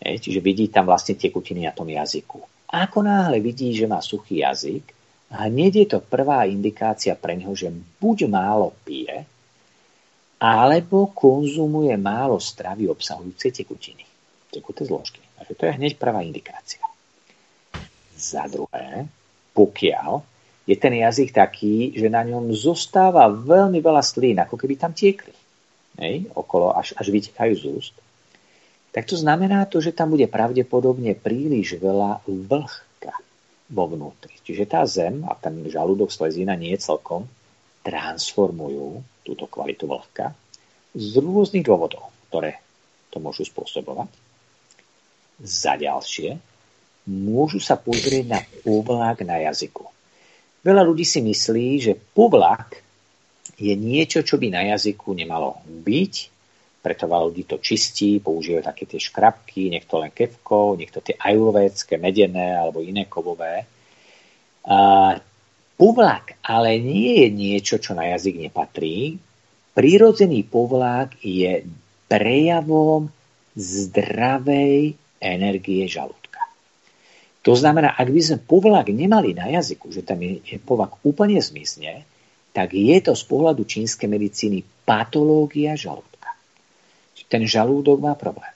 Čiže vidí tam vlastne tekutiny na tom jazyku. Ako náhle vidí, že má suchý jazyk, hneď je to prvá indikácia pre neho, že buď málo pije, alebo konzumuje málo stravy obsahujúce tekutiny, tekuté zložky. Takže to je hneď prvá indikácia. Za druhé, pokiaľ je ten jazyk taký, že na ňom zostáva veľmi veľa slín, ako keby tam tiekli, hej, okolo, až, až vytekajú z úst, tak to znamená to, že tam bude pravdepodobne príliš veľa vlh vo vnútri. Čiže tá zem a ten žalúdok slezina nie celkom transformujú túto kvalitu vlhka z rôznych dôvodov, ktoré to môžu spôsobovať. Za ďalšie, môžu sa pozrieť na povlak na jazyku. Veľa ľudí si myslí, že povlak je niečo, čo by na jazyku nemalo byť, preto ľudí to čistí, používajú také tie škrabky, niekto len kevkou, niekto tie ajurvédske, medené alebo iné kovové. A povlak ale nie je niečo, čo na jazyk nepatrí. Prírodzený povlak je prejavom zdravej energie žalúdka. To znamená, ak by sme povlak nemali na jazyku, že tam je povlak úplne zmizne, tak je to z pohľadu čínskej medicíny patológia žalúdka ten žalúdok má problém.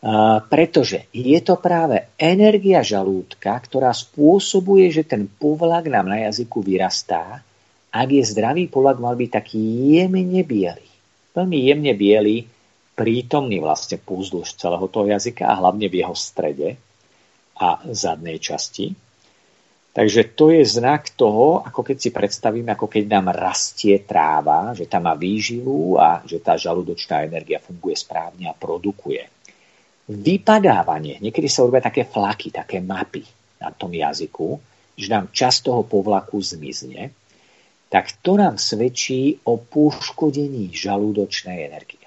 A pretože je to práve energia žalúdka, ktorá spôsobuje, že ten povlak nám na jazyku vyrastá. Ak je zdravý povlak, mal byť taký jemne biely. Veľmi jemne biely, prítomný vlastne púzdĺž celého toho jazyka a hlavne v jeho strede a zadnej časti. Takže to je znak toho, ako keď si predstavíme, ako keď nám rastie tráva, že tam má výživu a že tá žalúdočná energia funguje správne a produkuje. Vypadávanie, niekedy sa robia také flaky, také mapy na tom jazyku, že nám čas toho povlaku zmizne, tak to nám svedčí o poškodení žalúdočnej energie.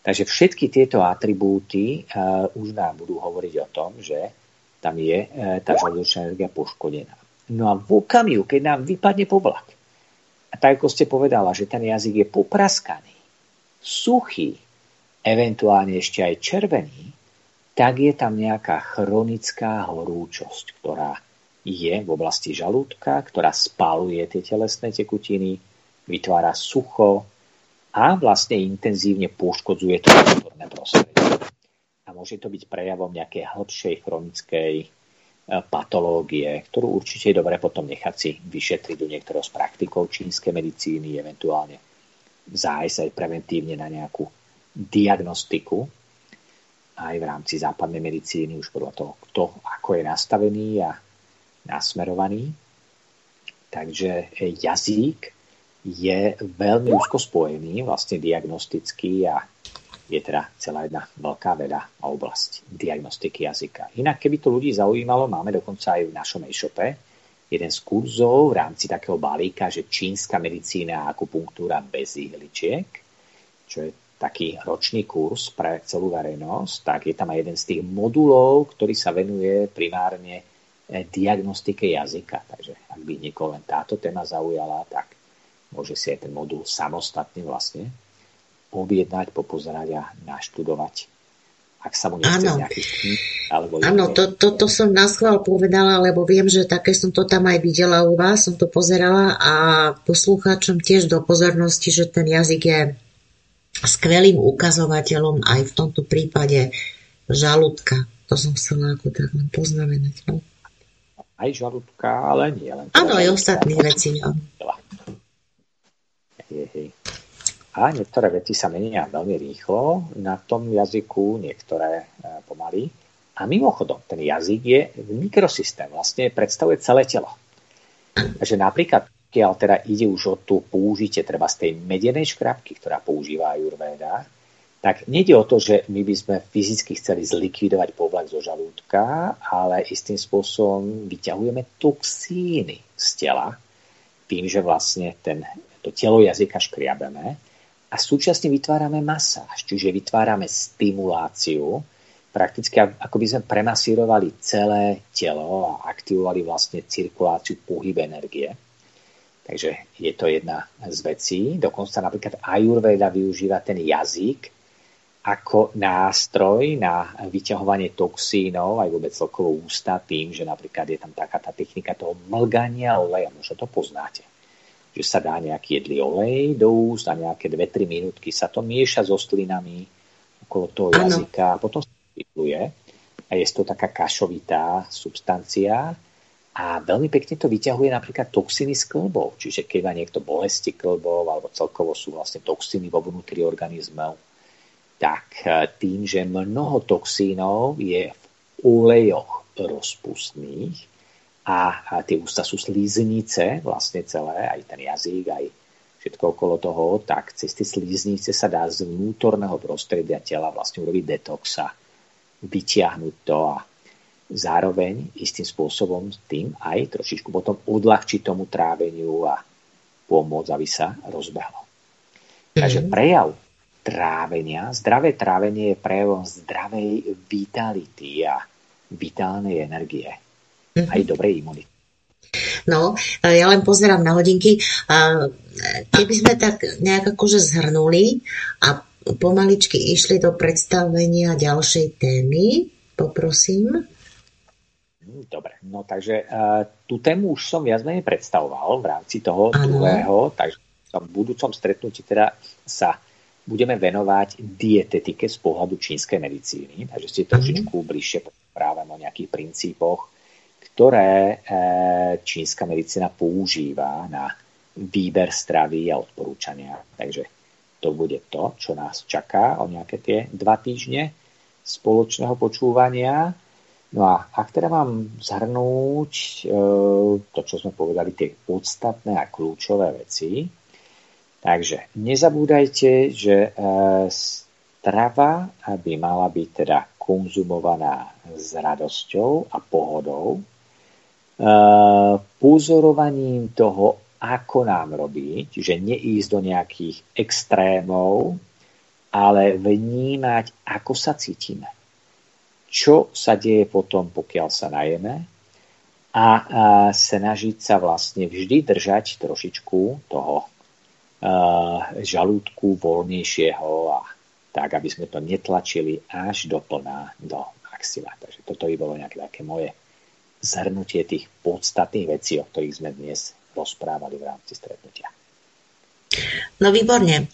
Takže všetky tieto atribúty uh, už nám budú hovoriť o tom, že tam je e, tá žalúdočná energia poškodená. No a v okamihu, keď nám vypadne povlak, a tak ako ste povedala, že ten jazyk je popraskaný, suchý, eventuálne ešte aj červený, tak je tam nejaká chronická horúčosť, ktorá je v oblasti žalúdka, ktorá spaluje tie telesné tekutiny, vytvára sucho a vlastne intenzívne poškodzuje to vnútorné prostredie. Môže to byť prejavom nejakej hĺbšej chronickej e, patológie, ktorú určite je dobre potom nechať si vyšetriť u niektorého z praktikov čínskej medicíny, eventuálne zájsť aj preventívne na nejakú diagnostiku aj v rámci západnej medicíny, už podľa toho, kto ako je nastavený a nasmerovaný. Takže jazyk je veľmi úzko spojený vlastne diagnosticky a je teda celá jedna veľká veda a oblasť diagnostiky jazyka. Inak, keby to ľudí zaujímalo, máme dokonca aj v našom e-shope jeden z kurzov v rámci takého balíka, že čínska medicína a akupunktúra bez ihličiek, čo je taký ročný kurz pre celú verejnosť, tak je tam aj jeden z tých modulov, ktorý sa venuje primárne E, diagnostike jazyka. Takže ak by niekoho len táto téma zaujala, tak môže si aj ten modul samostatne vlastne objednať, popozerať a naštudovať. Ak sa mu nechce alebo Áno to, to, to som na schvál povedala, lebo viem, že také som to tam aj videla u vás, som to pozerala a poslucháčom tiež do pozornosti, že ten jazyk je skvelým ukazovateľom aj v tomto prípade žalúdka. To som chcela ako tak len poznamenať. No aj žalúdka, ale nie len. Áno, aj ostatných vecí. No. Hej, hej. A niektoré veci sa menia veľmi rýchlo na tom jazyku, niektoré e, pomaly. A mimochodom, ten jazyk je mikrosystém, vlastne predstavuje celé telo. Takže napríklad, keď teda ide už o tú použitie treba z tej medenej škrabky, ktorá používa Ayurveda, tak nejde o to, že my by sme fyzicky chceli zlikvidovať povlak zo žalúdka, ale istým spôsobom vyťahujeme toxíny z tela tým, že vlastne ten, to telo jazyka škriabeme a súčasne vytvárame masáž, čiže vytvárame stimuláciu, prakticky ako by sme premasírovali celé telo a aktivovali vlastne cirkuláciu pohyb energie. Takže je to jedna z vecí. Dokonca napríklad Ayurveda využíva ten jazyk ako nástroj na vyťahovanie toxínov aj vôbec celkovo ústa tým, že napríklad je tam taká tá technika toho mlgania oleja, možno to poznáte. Že sa dá nejaký jedlý olej do úst a nejaké 2-3 minútky sa to mieša so stlinami okolo toho ano. jazyka a potom sa vypluje a je to taká kašovitá substancia a veľmi pekne to vyťahuje napríklad toxiny z klbov. Čiže keď má niekto bolesti klbov alebo celkovo sú vlastne toxiny vo vnútri organizmov, tak e, tým, že mnoho toxínov je v olejoch rozpustných a, tie ústa sú slíznice vlastne celé, aj ten jazyk, aj všetko okolo toho, tak cez tie slíznice sa dá z vnútorného prostredia tela vlastne urobiť detox a vyťahnuť to a zároveň istým spôsobom tým aj trošičku potom odľahčiť tomu tráveniu a pomôcť, aby sa rozbehlo. Takže mhm. prejav trávenia. Zdravé trávenie je prejavom zdravej vitality a vitálnej energie. Aj dobrej imunity. No, ja len pozerám na hodinky. Keby sme tak nejak akože zhrnuli a pomaličky išli do predstavenia ďalšej témy, poprosím. Hm, dobre, no takže uh, tú tému už som viac menej predstavoval v rámci toho ano. druhého, takže v budúcom stretnutí teda sa budeme venovať dietetike z pohľadu čínskej medicíny, takže si trošičku bližšie práve o nejakých princípoch, ktoré e, čínska medicína používa na výber stravy a odporúčania. Takže to bude to, čo nás čaká o nejaké tie dva týždne spoločného počúvania. No a ak teda mám zhrnúť e, to, čo sme povedali, tie podstatné a kľúčové veci, Takže nezabúdajte, že e, strava by mala byť teda konzumovaná s radosťou a pohodou, pozorovaním toho, ako nám robí, čiže neísť do nejakých extrémov, ale vnímať, ako sa cítime. Čo sa deje potom, pokiaľ sa najeme a, snažiť sa vlastne vždy držať trošičku toho žalúdku voľnejšieho a tak, aby sme to netlačili až do plná do maxila. Takže toto by bolo nejaké také moje zhrnutie tých podstatných vecí, o ktorých sme dnes rozprávali v rámci stretnutia. No výborne.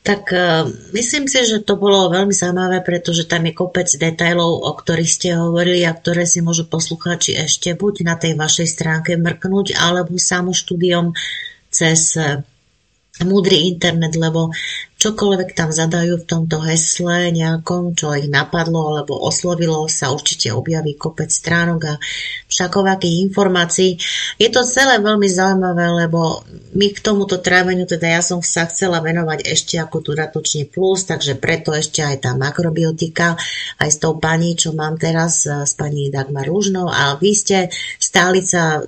Tak uh, myslím si, že to bolo veľmi zaujímavé, pretože tam je kopec detajlov, o ktorých ste hovorili a ktoré si môžu poslucháči ešte buď na tej vašej stránke mrknúť, alebo samo štúdiom cez múdry internet, lebo čokoľvek tam zadajú v tomto hesle nejakom, čo ich napadlo alebo oslovilo, sa určite objaví kopec stránok a všakovakých informácií. Je to celé veľmi zaujímavé, lebo my k tomuto tráveniu, teda ja som sa chcela venovať ešte ako dodatočne plus, takže preto ešte aj tá makrobiotika, aj s tou pani, čo mám teraz, s pani Dagmar Lužnou a vy ste stálica e,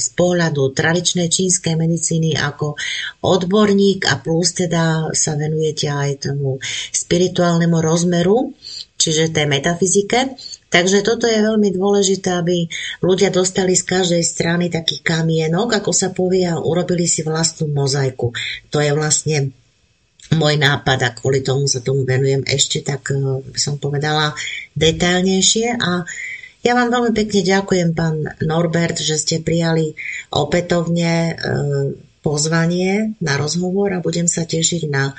z pohľadu tradičnej čínskej medicíny ako odborník a plus teda sa venujete aj tomu spirituálnemu rozmeru, čiže tej metafyzike. Takže toto je veľmi dôležité, aby ľudia dostali z každej strany taký kamienok, ako sa povie, a urobili si vlastnú mozaiku. To je vlastne môj nápad a kvôli tomu sa tomu venujem ešte, tak eh, by som povedala detailnejšie a ja vám veľmi pekne ďakujem, pán Norbert, že ste prijali opätovne eh, pozvanie na rozhovor a budem sa tešiť na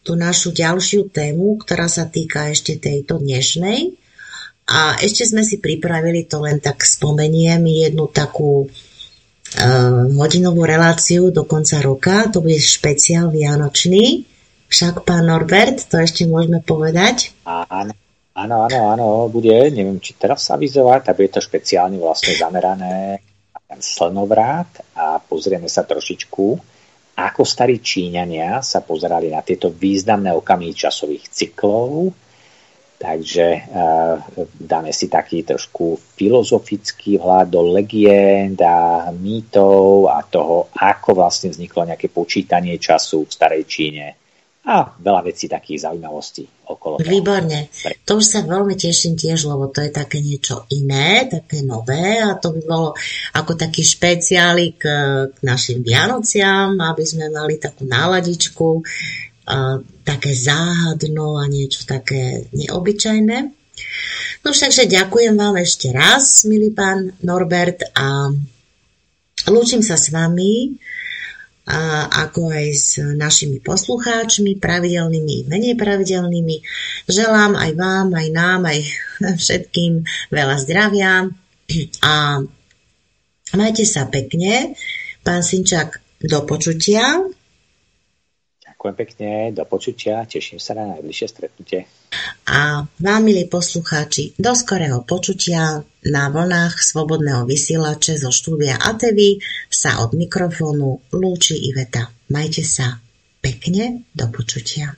tú našu ďalšiu tému, ktorá sa týka ešte tejto dnešnej. A ešte sme si pripravili to len tak spomeniem jednu takú uh, hodinovú reláciu do konca roka. To bude špeciál vianočný. Však, pán Norbert, to ešte môžeme povedať? Áno, áno, áno, áno, bude. Neviem, či teraz sa avizovať, tak bude to špeciálne vlastne zamerané ten slnovrát a pozrieme sa trošičku, ako starí Číňania sa pozerali na tieto významné okamihy časových cyklov. Takže uh, dáme si taký trošku filozofický vhľad do legend a mýtov a toho, ako vlastne vzniklo nejaké počítanie času v starej Číne a veľa vecí takých zaujímavostí okolo toho. Výborne. To už sa veľmi teším tiež, lebo to je také niečo iné, také nové a to by bolo ako taký špeciálik k, k našim Vianociam, aby sme mali takú náladičku, a, také záhadno a niečo také neobyčajné. No takže ďakujem vám ešte raz, milý pán Norbert a lúčim sa s vami ako aj s našimi poslucháčmi, pravidelnými i menej pravidelnými. Želám aj vám, aj nám, aj všetkým veľa zdravia a majte sa pekne. Pán Sinčák, do počutia. Ďakujem pekne, do počutia, teším sa na najbližšie stretnutie. A vám, milí poslucháči, do skorého počutia na vlnách Slobodného vysielače zo štúdia ATV sa od mikrofónu lúči Iveta. Majte sa pekne, do počutia.